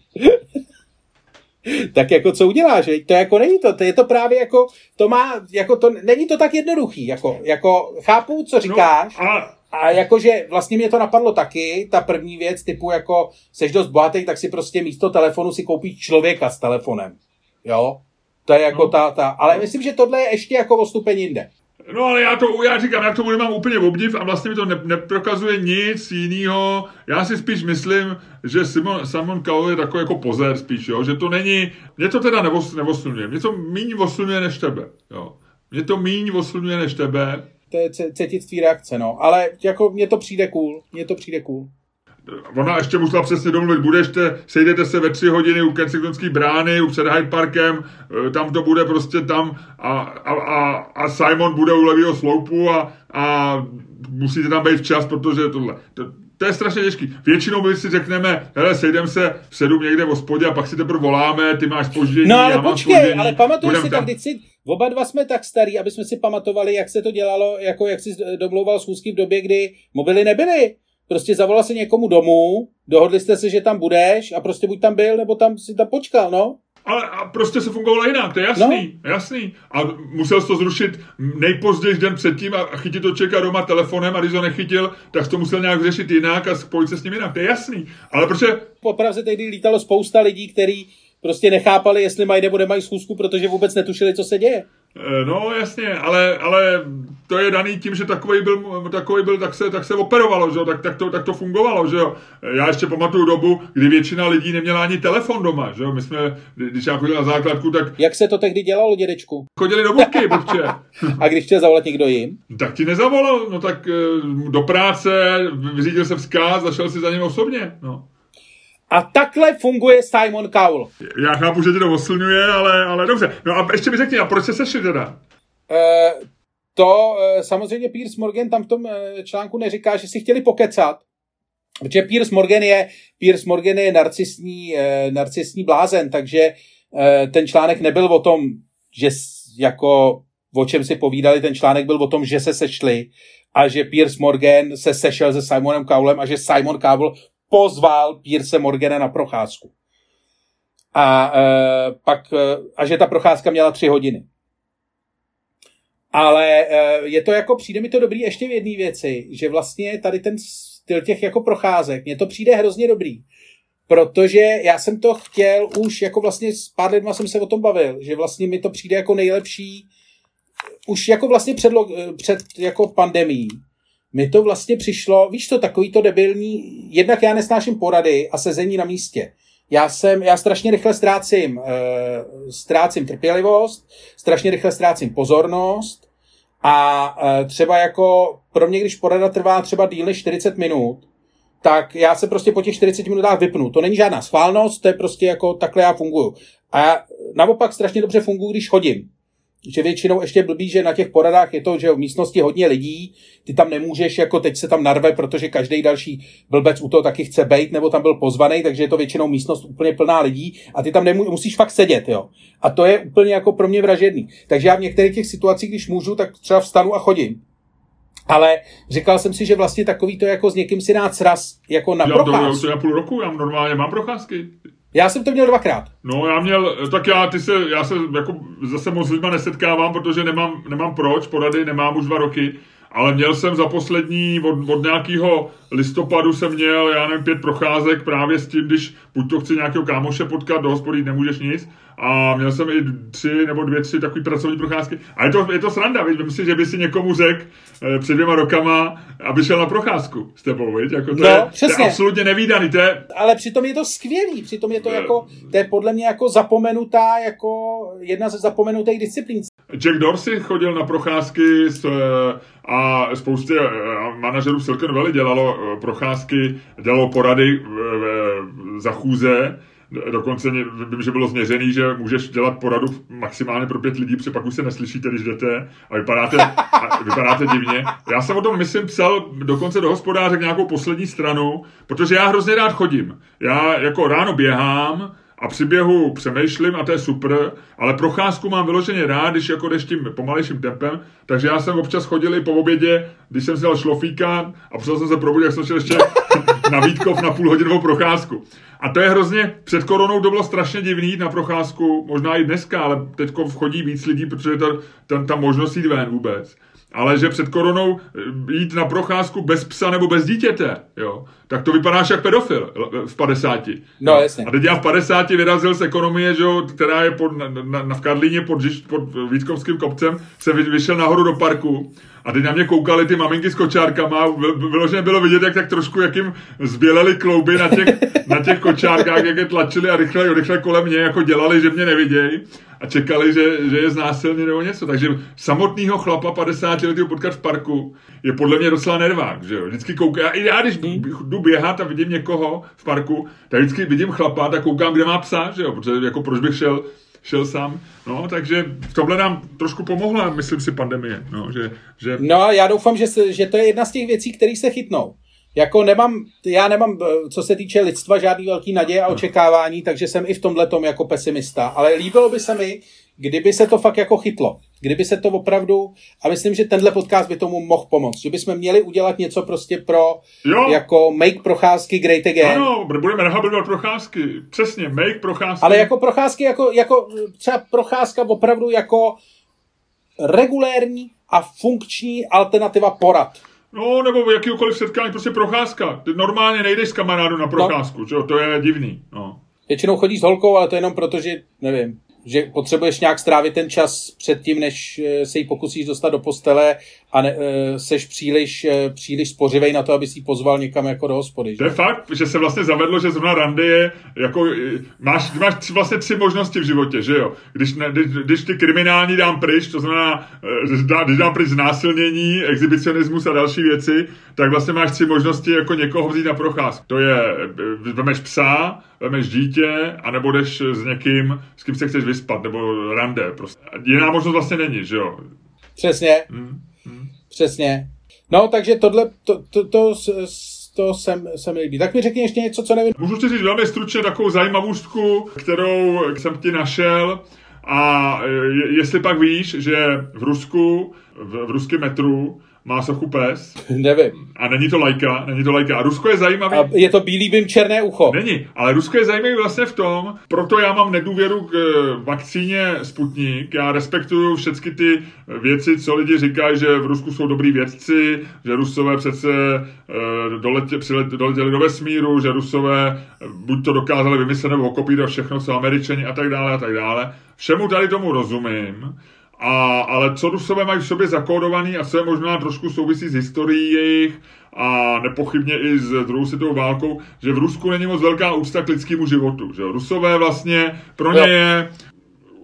tak jako co uděláš, že? To jako není to, to je to právě jako, to má, jako to, není to tak jednoduchý, jako, jako chápu, co říkáš, no, a... a jakože vlastně mě to napadlo taky, ta první věc, typu jako, seš dost bohatý, tak si prostě místo telefonu si koupíš člověka s telefonem, jo, to je jako no. ta, ta, ale myslím, že tohle je ještě jako o stupeň jinde. No ale já to, já říkám, já k tomu nemám úplně obdiv a vlastně mi to ne, neprokazuje nic jiného. Já si spíš myslím, že Simon, Simon Cowell je takový jako pozér spíš, jo? že to není, mě to teda nevos, nevoslňuje, mě to méně voslňuje než tebe, jo. Mě to méně voslňuje než tebe. To je cítit reakce, no. Ale jako mně to přijde cool, mně to přijde cool. Ona ještě musela přesně domluvit, budete, sejdete se ve tři hodiny u Kensingtonské brány, u před Hyde Parkem, e, tam to bude prostě tam a, a, a, a Simon bude u levého sloupu a, a musíte tam být včas, protože tohle. To, to je strašně těžký. Většinou my si řekneme, hele, sejdem se v sedm někde v hospodě a pak si teprve voláme, ty máš spoždění, No ale počkej, spoždění, ale pamatuješ si tam, tak, si, oba dva jsme tak starí, aby jsme si pamatovali, jak se to dělalo, jako jak si domlouval schůzky v době, kdy mobily nebyly. Prostě zavolal si někomu domů, dohodli jste se, že tam budeš a prostě buď tam byl, nebo tam si tam počkal, no. Ale a prostě se fungovalo jinak, to je jasný, no. jasný. A musel jsi to zrušit nejpozději den předtím a chytit to čeká doma telefonem a když ho nechytil, tak to musel nějak řešit jinak a spojit se s ním jinak, to je jasný. Ale protože... Popravdě tehdy lítalo spousta lidí, kteří prostě nechápali, jestli mají nebo nemají schůzku, protože vůbec netušili, co se děje. Eh, no jasně, ale, ale to je daný tím, že takový byl, takový byl tak, se, tak se operovalo, že? Tak, tak, to, tak to fungovalo. Že? Já ještě pamatuju dobu, kdy většina lidí neměla ani telefon doma. Že? My jsme, když já chodil na základku, tak... Jak se to tehdy dělalo, dědečku? Chodili do budky, protože... A když chtěl zavolat někdo jim? Tak ti nezavolal, no tak eh, do práce, vyřídil se vzkaz, zašel si za ním osobně. No. A takhle funguje Simon Cowell. Já chápu, že tě to oslňuje, ale, ale dobře. No a ještě mi řekni, a proč se sešli teda? Uh, to uh, samozřejmě Piers Morgan tam v tom uh, článku neříká, že si chtěli pokecat, protože Piers Morgan je, Piers Morgan je narcisní, uh, narcisní blázen, takže uh, ten článek nebyl o tom, že jako o čem si povídali, ten článek byl o tom, že se sešli a že Piers Morgan se sešel se Simonem Cowlem a že Simon Cowell pozval Pierce Morgana na procházku. A, e, pak, e, a že ta procházka měla tři hodiny. Ale e, je to jako, přijde mi to dobrý ještě v jedné věci, že vlastně tady ten styl těch jako procházek, mně to přijde hrozně dobrý. Protože já jsem to chtěl už, jako vlastně s pár lidma jsem se o tom bavil, že vlastně mi to přijde jako nejlepší, už jako vlastně před, před jako pandemí, mi to vlastně přišlo, víš to, takový to debilní, jednak já nesnáším porady a sezení na místě. Já jsem, já strašně rychle ztrácím, uh, ztrácím trpělivost, strašně rychle ztrácím pozornost a uh, třeba jako pro mě, když porada trvá třeba díl než 40 minut, tak já se prostě po těch 40 minutách vypnu. To není žádná schválnost, to je prostě jako takhle já funguju. A já naopak strašně dobře funguji, když chodím že většinou ještě blbý, že na těch poradách je to, že v místnosti hodně lidí, ty tam nemůžeš, jako teď se tam narve, protože každý další blbec u toho taky chce být, nebo tam byl pozvaný, takže je to většinou místnost úplně plná lidí a ty tam nemů- musíš fakt sedět, jo. A to je úplně jako pro mě vražedný. Takže já v některých těch situacích, když můžu, tak třeba vstanu a chodím. Ale říkal jsem si, že vlastně takový to jako s někým si dát sraz jako na já procházku. To, já půl roku, já normálně mám procházky. Já jsem to měl dvakrát. No já měl, tak já, ty se, já se jako zase moc lidma nesetkávám, protože nemám, nemám proč, porady nemám už dva roky, ale měl jsem za poslední, od, od nějakého listopadu jsem měl, já nevím, pět procházek právě s tím, když buď to chci nějakého kámoše potkat, do hospody nemůžeš nic, a měl jsem i tři nebo dvě, tři takové pracovní procházky. A je to, je to sranda, víš? myslím že by si někomu řekl eh, před dvěma rokama, aby šel na procházku s tebou, víš? Jako to, no, je, přesně. to je absolutně nevýdaný. To je... Ale přitom je to skvělý, přitom je to jako, to je podle mě jako zapomenutá, jako jedna ze zapomenutých disciplín. Jack Dorsey chodil na procházky s, a spoustě manažerů v Silicon Valley dělalo procházky, dělalo porady za chůze, dokonce vím, že bylo změřený, že můžeš dělat poradu maximálně pro pět lidí, protože pak už se neslyšíte, když jdete a vypadáte, a vypadáte divně. Já jsem o tom, myslím, psal dokonce do hospodáře nějakou poslední stranu, protože já hrozně rád chodím. Já jako ráno běhám, a při běhu přemýšlím a to je super, ale procházku mám vyloženě rád, když jako jdeš tím pomalejším tempem, takže já jsem občas chodil i po obědě, když jsem si dal šlofíka a potřeboval jsem se probudit, jak jsem šel ještě na Vítkov na půl hodinovou procházku. A to je hrozně, před koronou to bylo strašně divný jít na procházku, možná i dneska, ale teď vchodí víc lidí, protože to, ta, ta možnost jít ven vůbec. Ale že před koronou eh, jít na procházku bez psa nebo bez dítěte, jo, tak to vypadáš jak pedofil v 50. No, jasně. A teď já v 50 vyrazil z ekonomie, že jo, která je pod, na, na, na v Karlíně pod, pod Vítkovským kopcem, se vy, vyšel nahoru do parku a teď na mě koukali ty maminky s kočárkama, vyloženě bylo vidět, jak tak trošku, jak jim zbělely klouby na těch, na těch kočárkách, jak je tlačili a rychle, rychle kolem mě, jako dělali, že mě nevidějí a čekali, že, že je znásilně nebo něco. Takže samotného chlapa 50 letého potkat v parku je podle mě docela nervák, že jo. Vždycky koukám, i já když jdu běhat a vidím někoho v parku, tak vždycky vidím chlapa, tak koukám, kde má psa, že jo, protože jako proč bych šel šel sám. No, takže v tomhle nám trošku pomohla, myslím si, pandemie. No, že, že... no já doufám, že, se, že to je jedna z těch věcí, které se chytnou. Jako nemám, já nemám, co se týče lidstva, žádný velký naděje a očekávání, takže jsem i v tomhle tom jako pesimista. Ale líbilo by se mi, kdyby se to fakt jako chytlo. Kdyby se to opravdu, a myslím, že tenhle podcast by tomu mohl pomoct, že bychom měli udělat něco prostě pro, jo. jako make procházky great again. Ano, budeme rehabilitovat procházky, přesně, make procházky. Ale jako procházky, jako, jako třeba procházka opravdu jako regulérní a funkční alternativa porad. No, nebo jakýkoliv setkání, prostě procházka. Ty normálně nejdeš s kamarádu na no. procházku, no. čo? to je divný. No. Většinou chodíš s holkou, ale to jenom proto, že, nevím, že potřebuješ nějak strávit ten čas před tím, než eh, se jí pokusíš dostat do postele a ne, e, seš příliš, e, příliš spořivej na to, aby si ji pozval někam jako do hospody. To je fakt, že se vlastně zavedlo, že zrovna rande je jako, máš, máš vlastně tři možnosti v životě, že jo? Když, ne, když, když ty kriminální dám pryč, to znamená, když dám pryč znásilnění, exhibicionismus a další věci, tak vlastně máš tři možnosti jako někoho vzít na procházku. To je, vemeš psa, vemeš dítě, anebo jdeš s někým, s kým se chceš vyspat, nebo rande. Prostě. Jiná možnost vlastně není, že jo? Přesně. Hmm. Přesně. No, takže tohle, to, to, to, to jsem, se mi líbí. Tak mi řekni ještě něco, co nevím. Můžu ti říct velmi stručně takovou zajímavostku, kterou jsem ti našel. A je, jestli pak víš, že v Rusku, v, v ruském metru, má sochu pes. Nevím. A není to lajka, není to lajka. A Rusko je zajímavý. A je to bílý vím černé ucho. Není, ale Rusko je zajímavý vlastně v tom, proto já mám nedůvěru k eh, vakcíně Sputnik. Já respektuju všechny ty věci, co lidi říkají, že v Rusku jsou dobrý vědci, že Rusové přece uh, doletě, přilet, doletěli do vesmíru, že Rusové buď to dokázali vymyslet nebo okopírovat všechno, co Američani a tak dále a tak dále. Všemu tady tomu rozumím. A, ale co Rusové mají v sobě zakódovaný a co je možná trošku souvisí s historií jejich a nepochybně i s druhou světovou válkou, že v Rusku není moc velká úcta k lidskému životu. Že? Rusové vlastně, pro ně je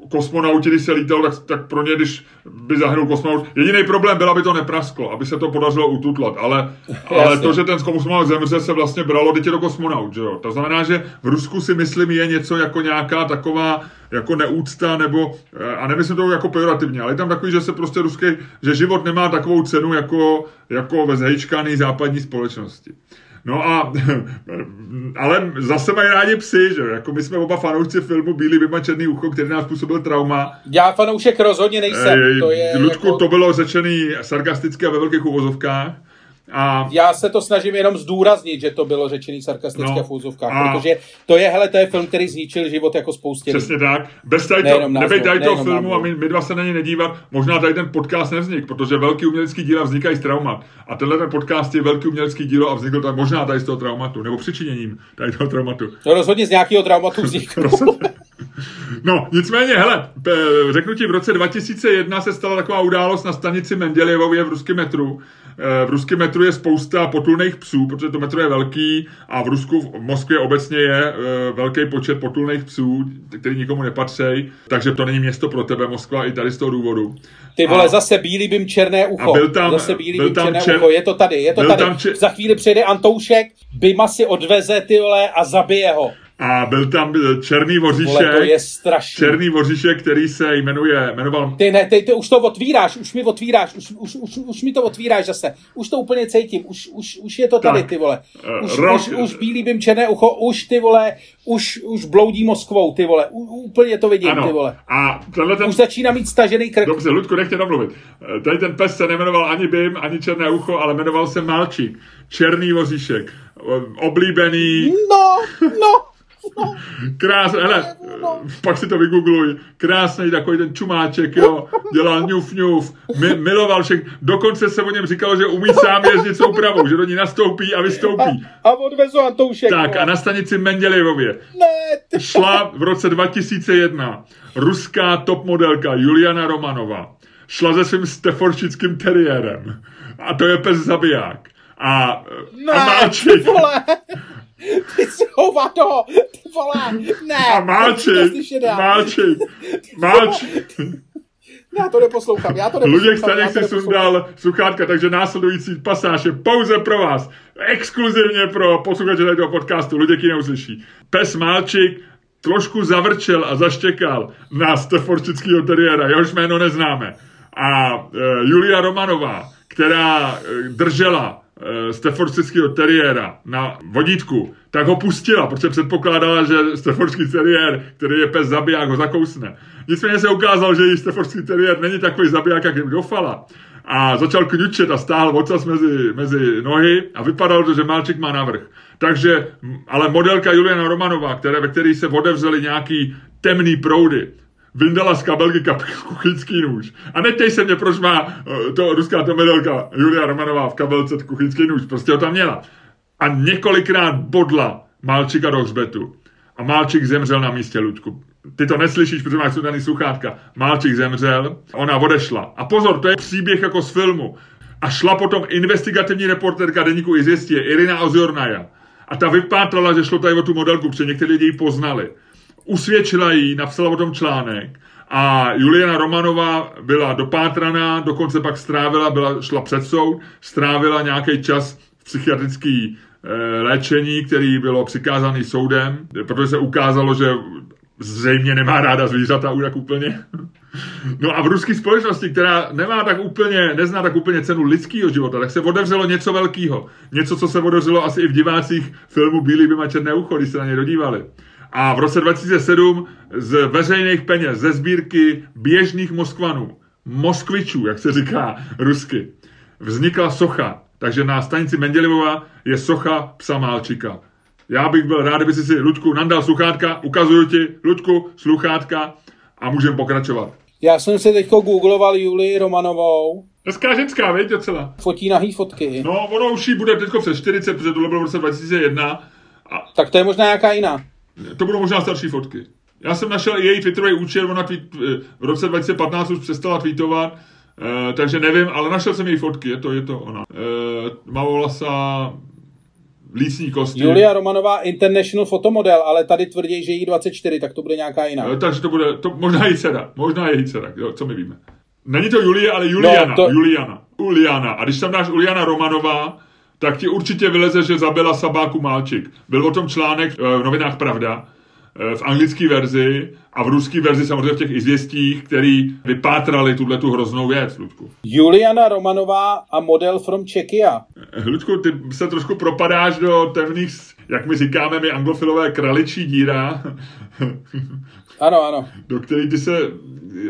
kosmonauti, když se lítal, tak, tak pro ně, když by zahynul kosmonaut, jediný problém byl, aby to neprasklo, aby se to podařilo ututlat, ale, ale to, že ten kosmonaut zemře, se vlastně bralo, je to kosmonaut, že jo. To znamená, že v Rusku si myslím je něco jako nějaká taková jako neúcta, nebo, a nemyslím to jako pejorativně, ale je tam takový, že se prostě ruský, že život nemá takovou cenu jako, jako ve západní společnosti. No a, ale zase mají rádi psy, že jako my jsme oba fanoušci filmu Bílý vyma černý ucho, který nás působil trauma. Já fanoušek rozhodně nejsem. to je Ludku, jako... to bylo řečený sarkasticky a ve velkých uvozovkách. A... Já se to snažím jenom zdůraznit, že to bylo řečený sarkastické no, v úzovkách, a... protože to je, hele, to je film, který zničil život jako spoustě Přesně tak. Bez tady, to, nebej tady toho filmu a my, my, dva se na ně nedívat, možná tady ten podcast nevznik, protože velký umělecký díla vznikají z traumat. A tenhle ten podcast je velký umělecký dílo a vznikl tak možná tady z toho traumatu, nebo přičiněním tady toho traumatu. No rozhodně z nějakého traumatu vznikl. No, nicméně, hele, řeknu ti, v roce 2001 se stala taková událost na stanici Mendělievově v ruském metru. Eh, v ruském metru je spousta potulných psů, protože to metro je velký a v Rusku, v Moskvě obecně je eh, velký počet potulných psů, který nikomu nepatří, takže to není město pro tebe, Moskva, i tady z toho důvodu. Ty vole, a, zase bílý bym černé ucho. A byl tam, zase bílý byl bym tam černé čer, ucho. Je to tady, je to tady. Tam čer, Za chvíli přijde Antoušek, Byma si odveze ty vole a zabije ho a byl tam černý voříšek. Vole, to je strašný. Černý voříšek, který se jmenuje, jmenoval... Ty ne, ty, ty už to otvíráš, už mi otvíráš, už, už, už, už mi to otvíráš zase. Už to úplně cítím, už, už, už je to tady, tak, ty vole. Eh, už, rok... už, už bílý bym černé ucho, už ty vole, už, už bloudí Moskvou, ty vole. U, úplně to vidím, ano. ty vole. A ten... Už začíná mít stažený krk. Dobře, Ludku, nechtě domluvit. Eh, tady ten pes se nemenoval ani Bim, ani Černé ucho, ale jmenoval se Malčík. Černý voříšek. Oblíbený... No, no. Krás, hele, pak si to vygoogluj. Krásný takový ten čumáček, jo. Dělal ňuf, ňuf. Mi, miloval všech. Dokonce se o něm říkalo, že umí sám jezdit soupravou, že do ní nastoupí a vystoupí. A, a odvezu Antoušek. Tak a na stanici Mendělejově ne, šla v roce 2001 ruská top modelka Juliana Romanova. Šla se svým steforčickým teriérem. A to je pes zabiják. A, ne, a Máčik. Ty jsi hovado, ty vole, ne. A Máček, Máček, Máček. Já to neposlouchám, já to neposlouchám. Luděk Staněk si sundal sluchátka, takže následující pasáž je pouze pro vás. Exkluzivně pro posluchače toho podcastu, Luděk ji neuslyší. Pes Máčik trošku zavrčel a zaštěkal na steforčického teriéra, jehož jméno neznáme. A e, Julia Romanová, která e, držela Staffordského teriéra na vodítku, tak ho pustila, protože předpokládala, že Staffordský teriér, který je pes zabiják, ho zakousne. Nicméně se ukázalo, že i Staffordský teriér není takový zabiják, jak jim dofala. A začal kňučet a stáhl ocas mezi, mezi nohy a vypadalo to, že Malčik má navrh. Takže, ale modelka Juliana Romanová, které, ve které se odevřely nějaký temný proudy, vyndala z kabelky kuchyňský nůž. A netěj se mě, proč má eh, to ruská to modelka Julia Romanová v kabelce kuchyňský nůž. Prostě ho tam měla. A několikrát bodla Malčika do hřbetu. A Malčik zemřel na místě, Ludku. Ty to neslyšíš, protože máš sundaný sluchátka. Malčik zemřel, ona odešla. A pozor, to je příběh jako z filmu. A šla potom investigativní reporterka deníku Izvěstě, Irina Ozornaja. A ta vypátrala, že šlo tady o tu modelku, protože někteří lidi ji poznali usvědčila jí, napsala o tom článek a Juliana Romanová byla dopátraná, dokonce pak strávila, byla, šla před soud, strávila nějaký čas v psychiatrický e, léčení, který bylo přikázaný soudem, protože se ukázalo, že zřejmě nemá ráda zvířata tak úplně. No a v ruské společnosti, která nemá tak úplně, nezná tak úplně cenu lidského života, tak se odevřelo něco velkého. Něco, co se odevřelo asi i v divácích filmu Bílý by černé ucho, když se na ně dodívali. A v roce 2007 z veřejných peněz, ze sbírky běžných Moskvanů, Moskvičů, jak se říká rusky, vznikla socha. Takže na stanici Mendělivova je socha psa Málčika. Já bych byl rád, kdyby si si, Ludku, nandal sluchátka, ukazuju ti, Ludku, sluchátka a můžeme pokračovat. Já jsem si teďko googloval Julii Romanovou. Hezká ženská, víte, docela. Fotí nahý fotky. No, ono už jí bude teďko přes 40, protože tohle bylo v roce 2001. A... Tak to je možná nějaká jiná. To budou možná starší fotky. Já jsem našel i její Twitterový účet, ona tweet, eh, v roce 2015 už přestala tweetovat, eh, takže nevím, ale našel jsem její fotky, je to, je to ona. Eh, Mavovlasa, lícní kosti. Julia Romanová International fotomodel, ale tady tvrdí, že jí 24, tak to bude nějaká jiná. Eh, takže to bude, to možná její dcera, možná její dcera, jo, co my víme. Není to Julie, ale Juliana, no, to... Juliana, Juliana. A když tam dáš Juliana Romanová, tak ti určitě vyleze, že zabila Sabáku Malčik. Byl o tom článek eh, v novinách Pravda, eh, v anglické verzi a v ruské verzi samozřejmě v těch izvěstích, který vypátrali tuhle tu hroznou věc, Ludku. Juliana Romanová a model from Czechia. Eh, Ludku, ty se trošku propadáš do temných, jak my říkáme, my anglofilové kraličí díra. ano, ano. Do který ty se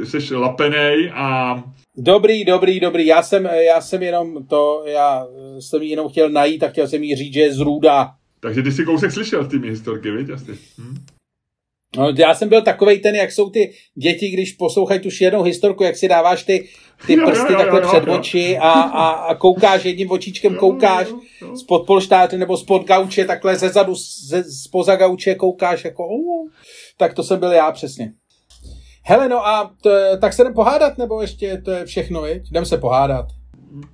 seš lapenej a Dobrý, dobrý, dobrý. Já jsem, já jsem jenom to, já jsem ji jenom chtěl najít a chtěl jsem jí říct, že je zrůda. Takže ty si kousek slyšel s těmi historky, víš, asi. Hm? No, já jsem byl takovej ten, jak jsou ty děti, když poslouchají tu jednou historku, jak si dáváš ty, ty prsty jo, jo, takhle jo, před jo. oči a, a, a koukáš jedním očičkem, koukáš spod polštáře nebo spod gauče, takhle ze zadu, ze, spoza gauče koukáš jako, uh, tak to jsem byl já přesně. Hele, no a to, tak se jdem pohádat, nebo ještě to je všechno, viď? Jdem se pohádat.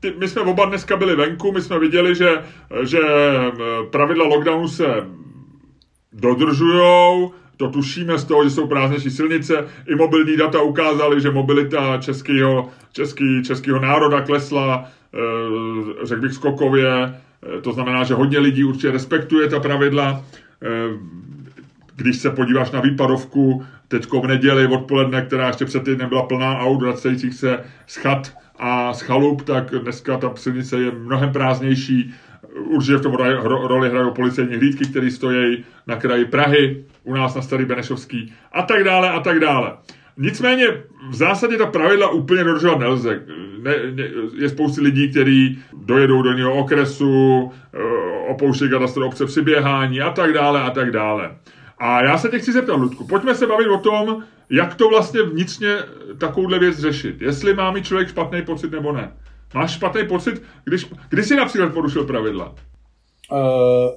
Ty, my jsme oba dneska byli venku, my jsme viděli, že, že pravidla lockdownu se dodržujou, to tušíme z toho, že jsou prázdnější silnice. I mobilní data ukázaly, že mobilita českého, český, českého národa klesla, eh, řekl bych skokově. Eh, to znamená, že hodně lidí určitě respektuje ta pravidla. Eh, když se podíváš na výpadovku teď v neděli odpoledne, která ještě před týdnem byla plná aut vracejících se z chat a z chalup, tak dneska ta silnice je mnohem prázdnější. Určitě v tom roli hrajou policejní hlídky, které stojí na kraji Prahy, u nás na Starý Benešovský a tak dále a tak dále. Nicméně v zásadě ta pravidla úplně dodržovat nelze. Ne, ne, je spousty lidí, kteří dojedou do něho okresu, eh, opouštějí katastro obce při běhání a tak dále a tak dále. A já se tě chci zeptat, Ludku, pojďme se bavit o tom, jak to vlastně vnitřně takovouhle věc řešit. Jestli má mít člověk špatný pocit nebo ne. Máš špatný pocit, když, když jsi například porušil pravidla? Uh,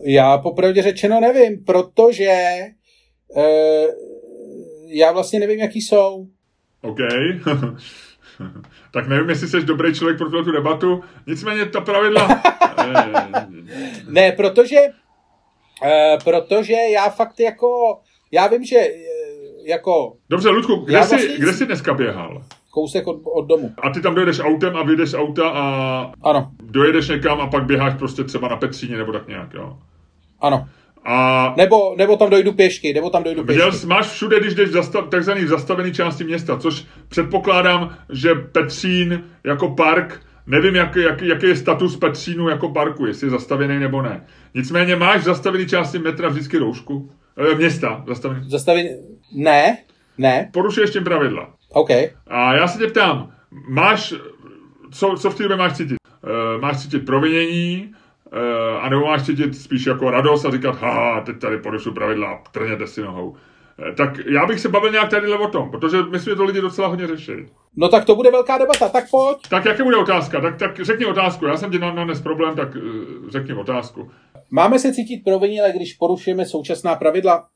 já popravdě řečeno nevím, protože uh, já vlastně nevím, jaký jsou. OK. tak nevím, jestli jsi dobrý člověk pro tu debatu. Nicméně ta pravidla... ne, protože uh, protože já fakt jako... Já vím, že jako... Dobře, Ludku, kde, jsi, vlastně kde jsi dneska běhal? Kousek od, od domu. A ty tam dojedeš autem a vyjdeš auta a ano. dojedeš někam a pak běháš prostě třeba na Petříně nebo tak nějak, jo? Ano. A... Nebo, nebo tam dojdu pěšky, nebo tam dojdu pěšky. Viděl, máš všude, když jdeš v zastav, takzvaný v zastavený části města, což předpokládám, že Petřín jako park, nevím, jak, jak, jaký je status Petřínu jako parku, jestli je zastavený nebo ne. Nicméně máš v zastavený části metra vždycky roušku. E, města zastavený. Zastavený, ne, ne. Porušuješ tím pravidla. OK. A já se tě ptám, máš, co, co v té době máš cítit? E, máš cítit provinění, e, anebo máš cítit spíš jako radost a říkat, haha, teď tady porušu pravidla, trněte si nohou. E, tak já bych se bavil nějak tady o tom, protože myslím, že to lidi docela hodně řeší. No tak to bude velká debata, tak pojď. Tak jaké bude otázka? Tak, tak řekni otázku, já jsem ti na, na dnes problém, tak uh, řekni otázku. Máme se cítit provinile, když porušujeme současná pravidla?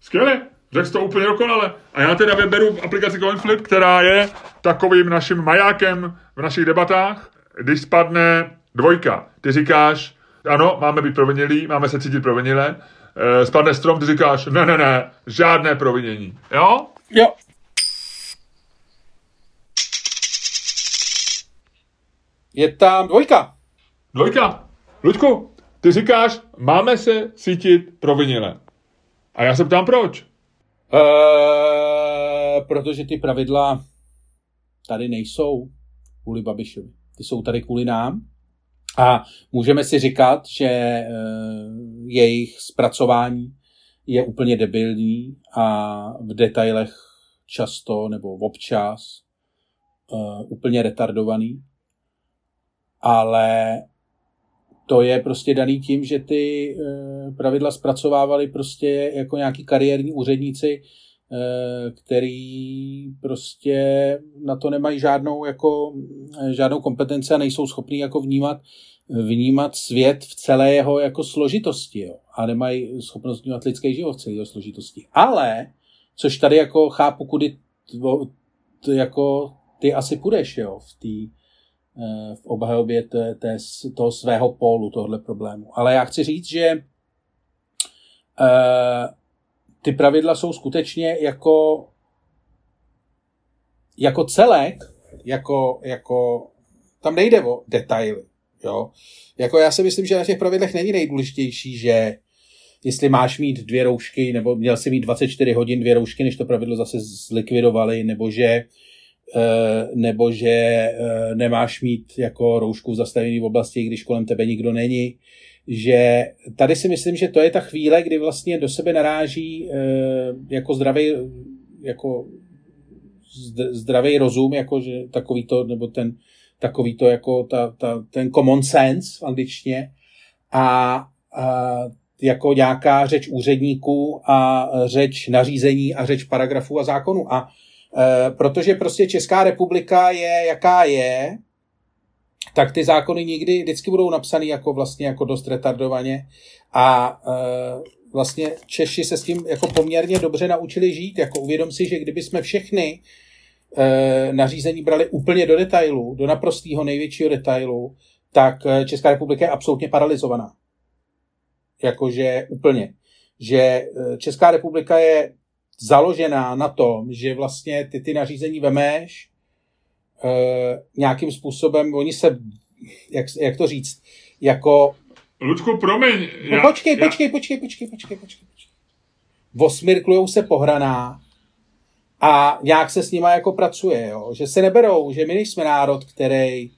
Skvěle. Řekl to úplně dokonale. A já teda vyberu aplikaci CoinFlip, která je takovým naším majákem v našich debatách. Když spadne dvojka, ty říkáš, ano, máme být provinilí, máme se cítit provinile. E, spadne strom, ty říkáš, ne, ne, ne, žádné provinění. Jo? Jo. Je tam dvojka. Dvojka. Luďku, ty říkáš, máme se cítit provinile. A já se ptám proč. Uh, protože ty pravidla tady nejsou kvůli Babišovi. Ty jsou tady kvůli nám. A můžeme si říkat, že uh, jejich zpracování je úplně debilní a v detailech často nebo občas uh, úplně retardovaný. Ale to je prostě daný tím, že ty eh, pravidla zpracovávali prostě jako nějaký kariérní úředníci, eh, který prostě na to nemají žádnou, jako, eh, žádnou kompetenci a nejsou schopní jako vnímat, vnímat svět v celé jeho jako složitosti. Jo. A nemají schopnost vnímat lidský život v celé jeho složitosti. Ale, což tady jako chápu, kudy jako ty asi půjdeš jo, v té v obhajobě té, toho svého pólu tohle problému. Ale já chci říct, že uh, ty pravidla jsou skutečně jako jako celek, jako, jako tam nejde o detaily. Jo? Jako já si myslím, že na těch pravidlech není nejdůležitější, že jestli máš mít dvě roušky, nebo měl si mít 24 hodin dvě roušky, než to pravidlo zase zlikvidovali, nebo že Eh, nebo že eh, nemáš mít jako roušku v zastavené oblasti, když kolem tebe nikdo není. Že tady si myslím, že to je ta chvíle, kdy vlastně do sebe naráží eh, jako zdravý, jako zdravý rozum, jako že takový to, nebo ten, takový to jako ta, ta, ten common sense v angličtině a, a jako nějaká řeč úředníků a řeč nařízení a řeč paragrafů a zákonů. A Eh, protože prostě Česká republika je, jaká je, tak ty zákony nikdy vždycky budou napsané jako vlastně jako dost retardovaně a uh, vlastně Češi se s tím jako poměrně dobře naučili žít. Jako uvědom si, že kdyby jsme všechny e, nařízení brali úplně do detailu, do naprostého největšího detailu, tak eh, Česká republika je absolutně paralizovaná. Jakože úplně. Že eh, Česká republika je založená na tom, že vlastně ty ty nařízení vemeš e, nějakým způsobem, oni se, jak, jak to říct, jako... Ludku, promiň. No, já, no, počkej, já... počkej, počkej, počkej, počkej, počkej, počkej. Osmirklujou se pohraná a nějak se s nima jako pracuje, jo? že se neberou, že my nejsme národ, který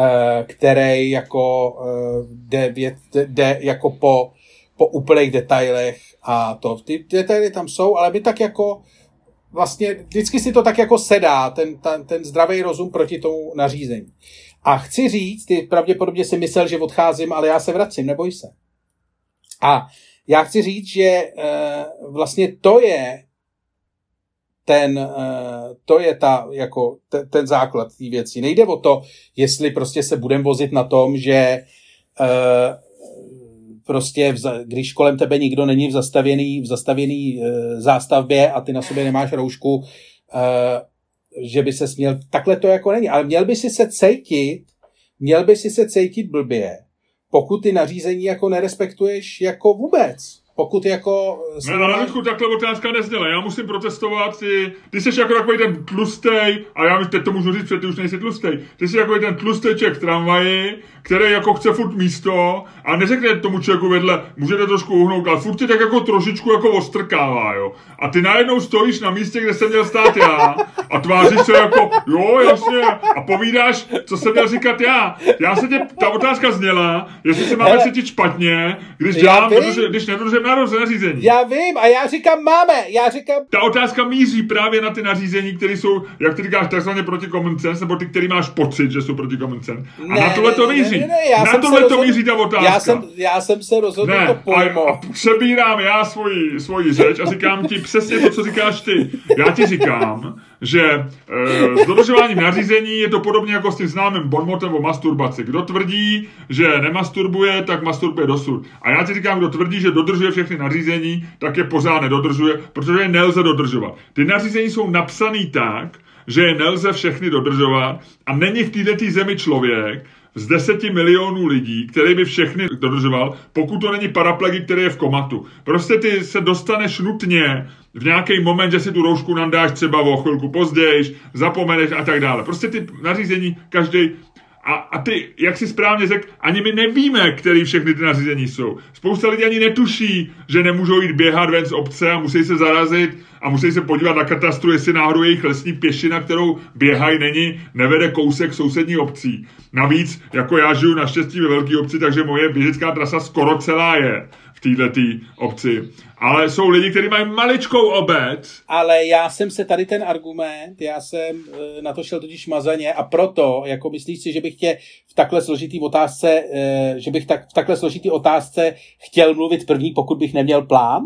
Eh, který jako eh, jde, jde jako po, po úplných detailech a to. Ty detaily tam jsou, ale my tak jako vlastně vždycky si to tak jako sedá, ten, ten, ten zdravý rozum proti tomu nařízení. A chci říct, ty pravděpodobně si myslel, že odcházím, ale já se vracím, neboj se. A já chci říct, že uh, vlastně to je ten, eh, to je ta, jako, ten, ten základ té věci. Nejde o to, jestli prostě se budeme vozit na tom, že eh, prostě, když kolem tebe nikdo není v zastavěný, v zastavěný eh, zástavbě a ty na sobě nemáš roušku, že by se směl, takhle to jako není, ale měl by si se cítit, měl by si se cítit blbě, pokud ty nařízení jako nerespektuješ jako vůbec pokud jako... Ne, ale Ludku, takhle otázka nezněla. Já musím protestovat, ty, ty jsi jako takový ten tlustej, a já teď to můžu říct, protože ty už nejsi tlustej. Ty jsi jako ten tlusteček v tramvaji, který jako chce furt místo a neřekne tomu člověku vedle, můžete trošku uhnout, ale furt tě tak jako trošičku jako ostrkává, jo. A ty najednou stojíš na místě, kde jsem měl stát já a tváříš se jako, jo, jasně, a povídáš, co jsem měl říkat já. Já se tě, ta otázka zněla, jestli se máme cítit špatně, když dělám, protože, když nedržím nařízení. Já vím, a já říkám máme, já říkám... Ta otázka míří právě na ty nařízení, které jsou, jak ty říkáš, takzvaně proti common sense, nebo ty, který máš pocit, že jsou proti common sense. A ne, na tohle to míří. Ne, ne, ne, já na tohle to míří ta otázka. Já jsem, já jsem se rozhodl ne, to pojmout. A, a přebírám já svoji, svoji řeč a říkám ti přesně to, co říkáš ty. Já ti říkám, že e, s dodržováním nařízení je to podobně jako s tím známým bonmotem o masturbaci. Kdo tvrdí, že nemasturbuje, tak masturbuje dosud. A já ti říkám, kdo tvrdí, že dodržuje všechny nařízení, tak je pořád nedodržuje, protože je nelze dodržovat. Ty nařízení jsou napsané tak, že je nelze všechny dodržovat a není v této zemi člověk, z deseti milionů lidí, který by všechny dodržoval, pokud to není paraplegy, který je v komatu. Prostě ty se dostaneš nutně v nějaký moment, že si tu roušku nandáš třeba o chvilku později, zapomeneš a tak dále. Prostě ty nařízení každý a, a ty, jak si správně řekl, ani my nevíme, který všechny ty nařízení jsou. Spousta lidí ani netuší, že nemůžou jít běhat ven z obce a musí se zarazit a musí se podívat na katastru, jestli náhodou jejich lesní pěšina, kterou běhají, není, nevede kousek sousední obcí. Navíc, jako já žiju naštěstí ve velké obci, takže moje běžecká trasa skoro celá je v této obci. Ale jsou lidi, kteří mají maličkou obec. Ale já jsem se tady ten argument, já jsem e, na to šel totiž mazaně a proto, jako myslíš si, že bych tě v takhle složitý otázce, e, že bych tak, v takhle složitý otázce chtěl mluvit první, pokud bych neměl plán?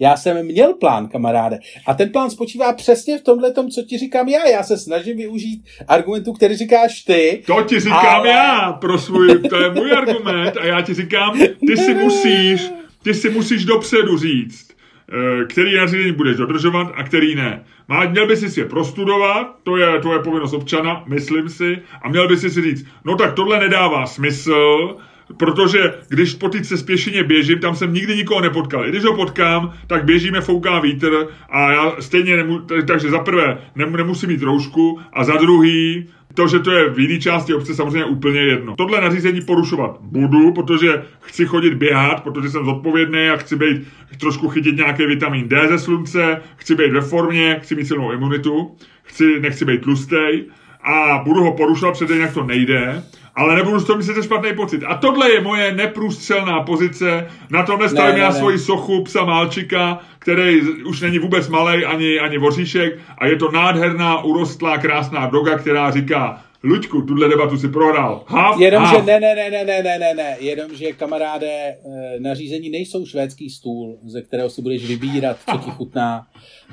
Já jsem měl plán, kamaráde. A ten plán spočívá přesně v tomhle tom, co ti říkám já. Já se snažím využít argumentu, který říkáš ty. To ti říkám ale... já pro svůj, to je můj argument a já ti říkám, ty si musíš, ty si musíš dopředu říct, eh, který nařízení budeš dodržovat a který ne. Má, měl by si je prostudovat, to je tvoje povinnost občana, myslím si, a měl by si si říct, no tak tohle nedává smysl, protože když po té spěšině běžím, tam jsem nikdy nikoho nepotkal. I když ho potkám, tak běžíme, fouká vítr a já stejně nemu, takže za prvé nemusím mít roušku a za druhý to, že to je v jiné části obce, samozřejmě úplně jedno. Tohle nařízení porušovat budu, protože chci chodit běhat, protože jsem zodpovědný a chci být trošku chytit nějaký vitamin D ze slunce, chci být ve formě, chci mít silnou imunitu, chci, nechci být tlustej a budu ho porušovat, protože jinak to nejde ale nebudu z toho myslet špatný pocit. A tohle je moje neprůstřelná pozice. Na tomhle stavím ne, já ne, svoji sochu psa Málčika, který už není vůbec malý ani, ani voříšek a je to nádherná, urostlá, krásná doga, která říká Luďku, tuhle debatu si prohrál. Half, Jenomže half. ne, ne, ne, ne, ne, ne, ne, ne. Jenomže, kamaráde, eh, nařízení nejsou švédský stůl, ze kterého si budeš vybírat, co ti chutná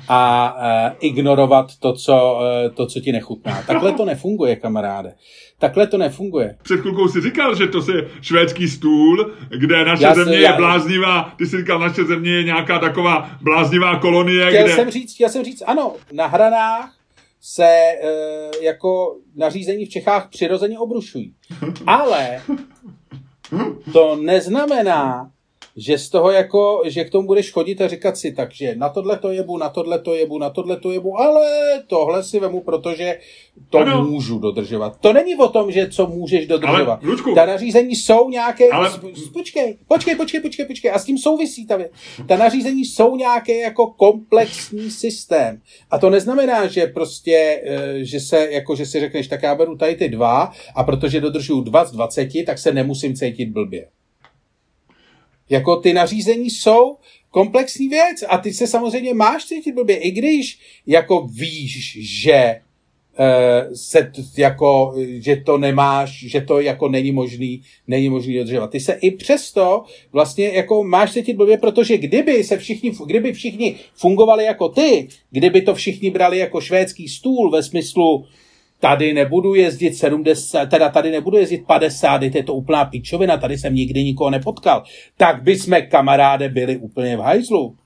a uh, ignorovat to co, uh, to, co ti nechutná. Takhle to nefunguje, kamaráde. Takhle to nefunguje. Před chvilkou si říkal, že to je švédský stůl, kde naše já země se, já... je bláznivá, ty jsi říkal, naše země je nějaká taková bláznivá kolonie, chtěl kde... Jsem říct, chtěl jsem říct, ano, na hranách se e, jako nařízení v Čechách přirozeně obrušují. Ale to neznamená, že z toho jako, že k tomu budeš chodit a říkat si, takže na tohle to jebu, na tohle to jebu, na tohle to jebu, ale tohle si vemu, protože to Ano. můžu dodržovat. To není o tom, že co můžeš dodržovat. Ale, Luďku- ta nařízení jsou nějaké... Ale- Ale... Počkej, počkej, počkej, počkej, počkej. A s tím souvisí ta věc. Ta nařízení jsou nějaké jako komplexní systém. A to neznamená, že prostě, eh, že se, jako, že si řekneš, tak já beru tady ty dva a protože dodržuju dva z 20, tak se nemusím cítit blbě. Jako ty nařízení jsou komplexní věc a ty se samozřejmě máš cítit blbě, i když jako víš, že eh, se jako, že to nemáš, že to jako není možný, není možný dodržovat. Ty se i přesto vlastně jako máš cítit blbě, protože kdyby se všichni, kdyby všichni fungovali jako ty, kdyby to všichni brali jako švédský stůl ve smyslu tady nebudu jezdit 70, teda tady nebudu jezdit 50, teď je to úplná pičovina, tady jsem nikdy nikoho nepotkal, tak by jsme kamaráde byli úplně v hajzlu.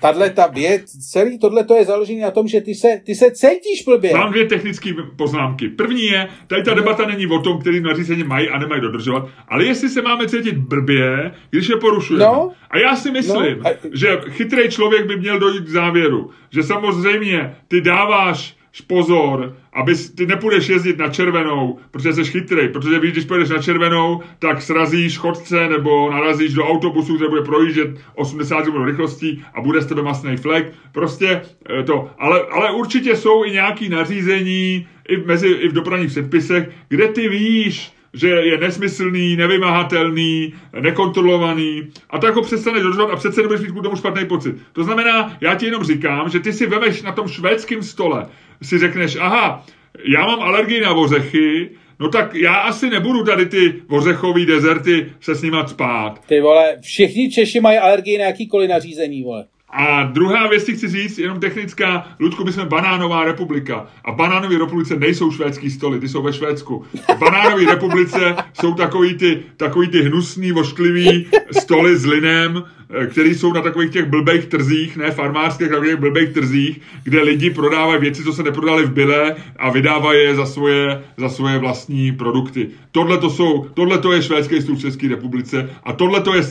Tahle ta věc, celý tohle to je založené na tom, že ty se, ty se cítíš blbě. Mám dvě technické poznámky. První je, tady ta debata není o tom, který nařízení mají a nemají dodržovat, ale jestli se máme cítit blbě, když je porušujeme. No. A já si myslím, No, a- že chytrý člověk by měl dojít k závěru, že samozřejmě ty dáváš pozor, aby ty nepůjdeš jezdit na červenou, protože jsi chytrý, protože víš, když pojedeš na červenou, tak srazíš chodce nebo narazíš do autobusu, který bude projíždět 80 km rychlostí a bude z tebe masný flek. Prostě eh, to. Ale, ale určitě jsou i nějaký nařízení i, mezi, i v dopravních předpisech, kde ty víš, že je nesmyslný, nevymahatelný, nekontrolovaný a to jako přestaneš dodržovat a přece nebudeš mít k tomu špatný pocit. To znamená, já ti jenom říkám, že ty si vemeš na tom švédském stole, si řekneš, aha, já mám alergii na ořechy, no tak já asi nebudu tady ty ořechový dezerty se s nima spát. Ty vole, všichni Češi mají alergii na jakýkoliv nařízení, vole. A druhá věc, chci říct, jenom technická, Ludku, my jsme banánová republika. A banánové republice nejsou švédský stoly, ty jsou ve Švédsku. Banánové republice jsou takový ty, takový ty hnusný, vošklivý stoly s linem, eh, který jsou na takových těch blbých trzích, ne farmářských, takových blbých trzích, kde lidi prodávají věci, co se neprodali v byle a vydávají je za svoje, za svoje vlastní produkty. Tohle to jsou, tohle to je švédský stůl v České republice a tohle to je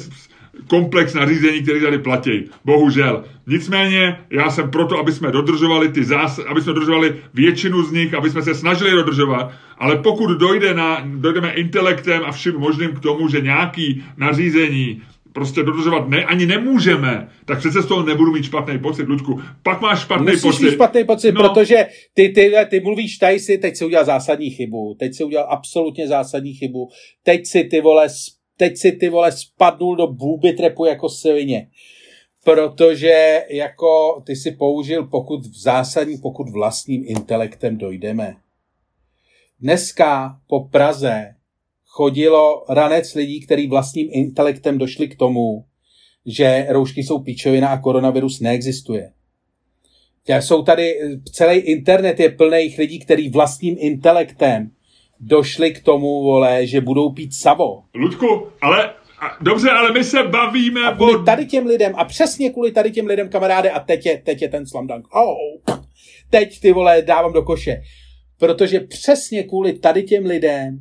komplex nařízení, který tady platí. Bohužel. Nicméně, já jsem proto, aby jsme dodržovali ty zás, aby jsme dodržovali většinu z nich, aby jsme se snažili dodržovat, ale pokud dojde na, dojdeme intelektem a vším možným k tomu, že nějaký nařízení prostě dodržovat ne, ani nemůžeme, tak přece z toho nebudu mít špatný pocit, Ludku. Pak máš špatný Musíš pocit. mít špatný pocit, No. protože ty, ty, ty mluvíš, tady si, teď si udělal zásadní chybu, teď si udělal absolutně zásadní chybu, teď si ty vole, teď si ty vole spadnul do bůby trepu jako svině. Protože jako ty si použil, pokud v zásadní, pokud vlastním intelektem dojdeme. Dneska po Praze chodilo ranec lidí, který vlastním intelektem došli k tomu, že roušky jsou píčovina a koronavirus neexistuje. Jsou tady, celý internet je plný lidí, který vlastním intelektem došli k tomu, vole, že budou pít savo. Ludku, ale a, dobře, ale my se bavíme A o... kvůli tady těm lidem, a přesně kvůli tady těm lidem, kamaráde, a teď je, teď je ten slam dunk. Oh, teď ty vole dávám do koše. Protože přesně kvůli tady těm lidem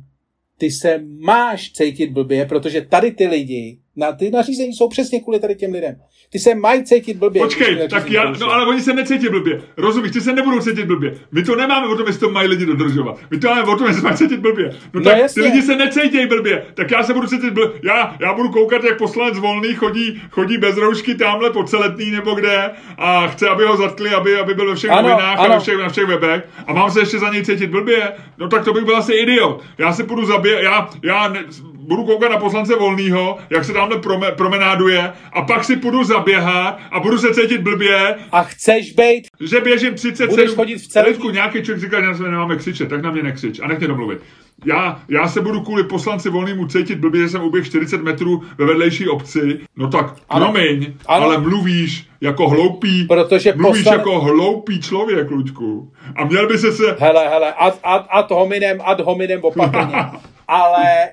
ty se máš cítit blbě, protože tady ty lidi, na ty nařízení jsou přesně kvůli tady těm lidem. Ty se mají cítit blbě. ty Počkej, tak já, no ale oni se necítí blbě. Rozumíš, ty se nebudou cítit blbě. My to nemáme o tom, jestli to mají lidi dodržovat. My to máme o tom, jestli se mají cítit blbě. No, No tak ty jasně. lidi se necítí blbě, tak já se budu cítit blbě. Já, já budu koukat, jak poslanec volný chodí, chodí bez roušky tamhle po celetný nebo kde a chce, aby ho zatkli, aby, aby byl ve všech Ano, novinách a ve všech, na všech webech a mám se ještě za něj cítit blbě. No tak to bych byl asi idiot. Já se půjdu zabít, já, já ne, budu koukat na poslance Volného, jak se tamhle prome, promenáduje a pak si půjdu zaběhat a budu se cítit blbě. A chceš být? Že běžím 37... Budeš chodit v celé... nějaký člověk říká, že na sebe nemáme křičet, tak na mě nekřič a nech mě domluvit. Já, já se budu kvůli poslanci volnému cítit blbě, že jsem uběh 40 metrů ve vedlejší obci. No tak, ano. promiň, ano. ale mluvíš jako hloupý, Protože mluvíš poslan... jako hloupý člověk, Luďku. A měl by se se... Hele, hele, ad, ad, ad hominem, ad hominem opatrně. ale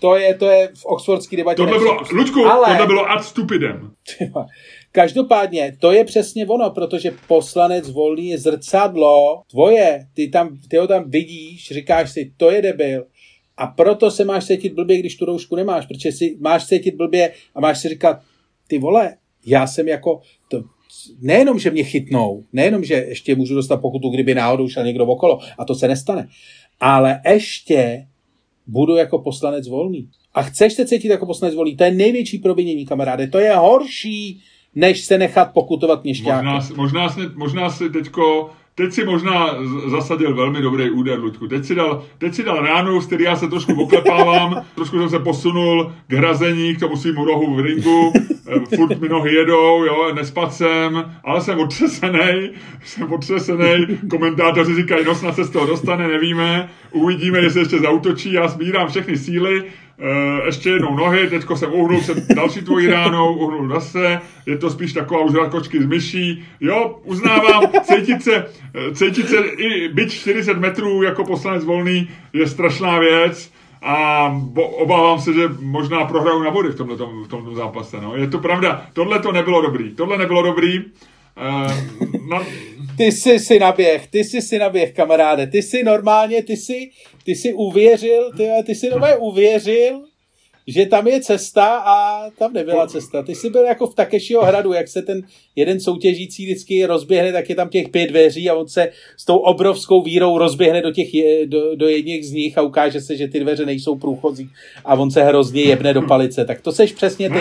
to je, to je v oxfordský debatě. Tohle bylo, Luďku, ale... tohle bylo ad stupidem. Každopádně, to je přesně ono, protože poslanec volný je zrcadlo tvoje. Ty, tam, ty ho tam vidíš, říkáš si, to je debil. A proto se máš cítit blbě, když tu roušku nemáš, protože si máš cítit blbě a máš si říkat, ty vole, já jsem jako, to, nejenom, že mě chytnou, nejenom, že ještě můžu dostat pokutu, kdyby náhodou šel někdo okolo, a to se nestane, ale ještě budu jako poslanec volný. A chceš se cítit jako poslanec volný, to je největší provinění, kamaráde, to je horší, než se nechat pokutovat měšťáky. Možná, možná, si, možná si teďko Teď si možná zasadil velmi dobrý úder, Luďku. Teď si dal, teď si dal ránu, z který já se trošku oklepávám, trošku jsem se posunul k hrazení, k tomu svým rohu v ringu, eh, furt mi nohy jedou, jo, nespad jsem, ale jsem otřesený, jsem otřesený, komentátoři říkají, no snad se z toho dostane, nevíme, uvidíme, jestli ještě zautočí, já sbírám všechny síly, Uh, ještě jednou nohy, teďko jsem uhnul před další tvojí ránou, uhnul zase, je to spíš taková už kočky z myší. Jo, uznávám, cítit se, eh, cítit se i byť 40 metrů jako poslanec volný je strašná věc a bo, obávám se, že možná prohraju na body v tomhle v tomto zápase. No. Je to pravda, tohle to nebylo dobrý. Tohle nebylo dobrý. Uh, na... Ty jsi si naběh, ty jsi si naběh, kamaráde. Ty jsi normálně, ty jsi, ty jsi uvěřil, ty, ty jsi normálně uvěřil, že tam je cesta a tam nebyla cesta. Ty jsi byl jako v Takešího hradu, jak se ten jeden soutěžící vždycky rozběhne, tak je tam těch pět dveří a on se s tou obrovskou vírou rozběhne do, těch, do, do jedných z nich a ukáže se, že ty dveře nejsou průchozí a on se hrozně jebne do palice. Tak to seš přesně ty.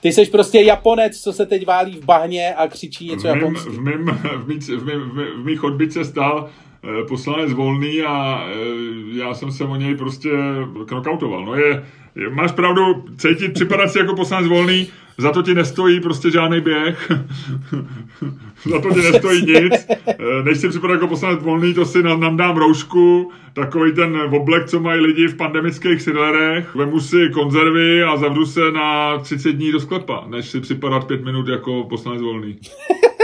Ty jsi prostě Japonec, co se teď válí v bahně a křičí něco japonsky. V, mým, v, mý, v, mý, v mých odbytce stál poslanec Volný a eh, já jsem se o něj prostě knockoutoval. No je, je máš pravdu, cítit, připadat si jako poslanec Volný, za to ti nestojí prostě žádný běh, za to ti nestojí nic, eh, než si připadá jako poslanec volný, to si nám dám roušku, takový ten oblek, co mají lidi v pandemických sidlerech, vemu si konzervy a zavřu se na 30 dní do sklepa, než si připadat pět minut jako poslanec volný.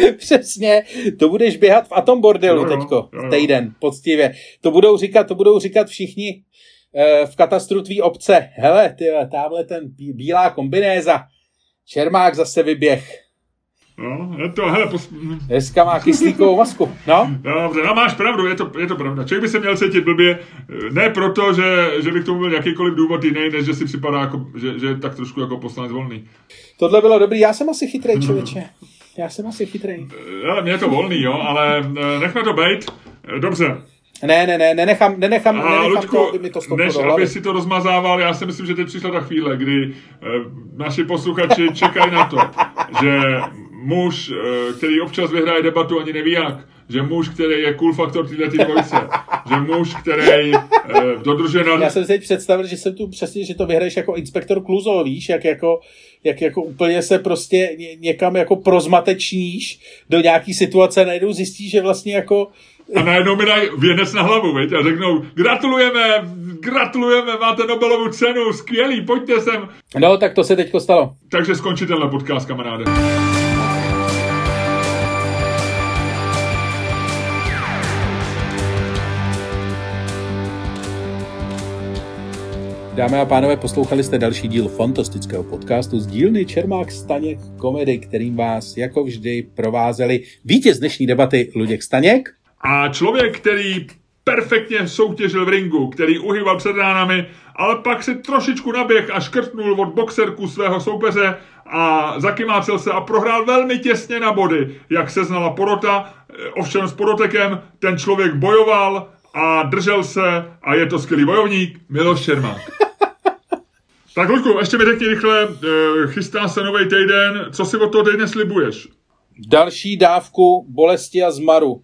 Přesně, to budeš běhat v Atom Bordelu teďko, jo, jo. týden, poctivě. To budou říkat, to budou říkat všichni Eh, v katastru tvý obce. Hele, ty, tamhle ten bílá kombinéza. Čermák zase vyběh. No, je to, hele, pos... Dneska má kyslíkovou masku, no. Dobře, no máš pravdu, je to, je to pravda. Člověk by se měl cítit blbě, ne proto, že, že by k tomu byl jakýkoliv důvod jiný, než že si připadá, jako, že, že je tak trošku jako poslanec volný. Tohle bylo dobrý, já jsem asi chytrý člověče. Já jsem asi chytrý. Ale mě je to volný, jo, ale eh, nechme to být. Dobře, ne, ne, ne, nenechám, nenechám, a, nenechám Luďku, to, aby mi to než aby si to rozmazával, já si myslím, že teď přišla ta chvíle, kdy eh, naši posluchači čekají na to, že muž, eh, který občas vyhraje debatu, ani neví jak, že muž, který je cool faktor této dvojce, že muž, který eh, dodržuje na... Já jsem si teď představil, že jsem tu přesně, že to vyhraješ jako inspektor Kluzo, víš, jak jako, jak jako úplně se prostě někam jako prozmatečníš do nějaký situace, najednou zjistíš, že vlastně jako a najednou mi dají věnec na hlavu, veď, a řeknou, gratulujeme, gratulujeme, máte Nobelovu cenu, skvělý, pojďte sem. No, tak to se teďko stalo. Takže skončí tenhle podcast, kamaráde. Dámy a pánové, poslouchali jste další díl fantastického podcastu z dílny Čermák Staněk komedy, kterým vás jako vždy provázeli vítěz dnešní debaty Luděk Staněk a člověk, který perfektně soutěžil v ringu, který uhyval před ránami, ale pak si trošičku naběh a škrtnul od boxerku svého soupeře a zakymácel se a prohrál velmi těsně na body, jak se znala porota. Ovšem s porotekem ten člověk bojoval a držel se a je to skvělý bojovník Miloš Čermák. tak Luďku, ještě mi řekni rychle, eh, chystá se nový týden, co si od toho týdne slibuješ? Další dávku bolesti a zmaru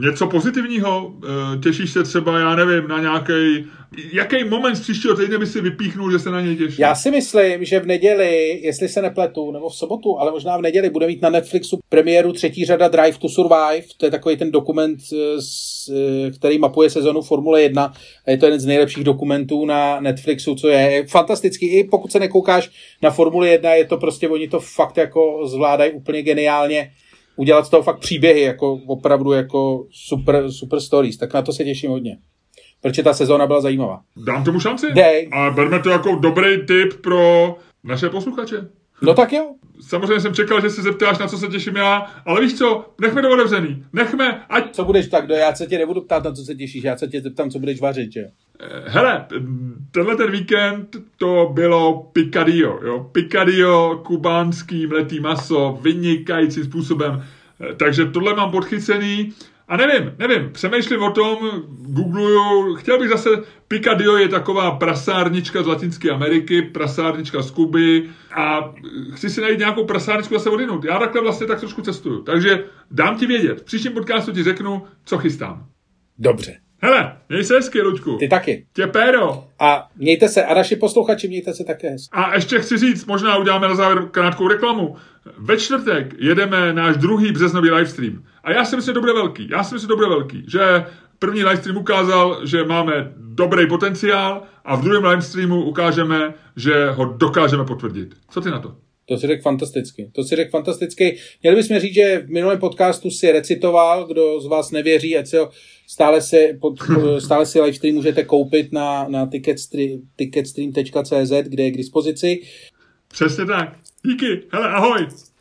něco pozitivního? Ehm, těšíš se třeba, já nevím, na nějaký. Jaký moment z příštího týdne by si vypíchnul, že se na něj těšíš? Já si myslím, že v neděli, jestli se nepletu, nebo v sobotu, ale možná v neděli, bude mít na Netflixu premiéru třetí řada Drive to Survive. To je takový ten dokument, eh, který mapuje sezonu Formule 1. A je to jeden z nejlepších dokumentů na Netflixu, co je fantastický. I pokud se nekoukáš na Formule 1, je to prostě, oni to fakt jako zvládají úplně geniálně udělat z toho fakt příběhy, jako opravdu jako super, super stories, tak na to se těším hodně. Protože ta sezóna byla zajímavá. Dám tomu šanci? Dej. A berme to jako dobrý tip pro naše posluchače. No tak jo. Samozřejmě jsem čekal, že se zeptáš, na co se těším já, ale víš co, nechme to otevřený. Nechme, ať... Co budeš tak, do, já se tě nebudu ptát, na co se těšíš, já se tě zeptám, co budeš vařit, že eh, Hele, tenhle ten víkend to bylo picadillo, jo. Picadillo, kubánský mletý maso, vynikajícím způsobem. Takže tohle mám podchycený. A nevím, nevím, přemýšlím o tom, googluju, chtěl bych zase, Picadio je taková prasárnička z Latinské Ameriky, prasárnička z Kuby a chci si najít nějakou prasárničku zase odinut. Já takhle vlastně tak trošku cestuju. Takže dám ti vědět, v příštím podcastu ti řeknu, co chystám. Dobře. Hele, měj se hezky, Luďku. Ty taky. Tě péro. A mějte se, a naši posluchači, mějte se také hezky. A ještě chci říct, možná uděláme na závěr krátkou reklamu. Ve čtvrtek jedeme náš druhý březnový livestream. A já si myslím, že to bude velký. Já si myslím, že to bude velký. Že první livestream ukázal, že máme dobrý potenciál a v druhém livestreamu ukážeme, že ho dokážeme potvrdit. Co ty na to? To si řekl fantasticky. To si řekl fantasticky. Měli bychom říct, že v minulém podcastu si recitoval, kdo z vás nevěří, ať se ho stále si, pod, stále si livestream můžete koupit na, na ticketstream, ticketstream.cz, kde je k dispozici. Přesně tak. Díky. Hele, ahoj.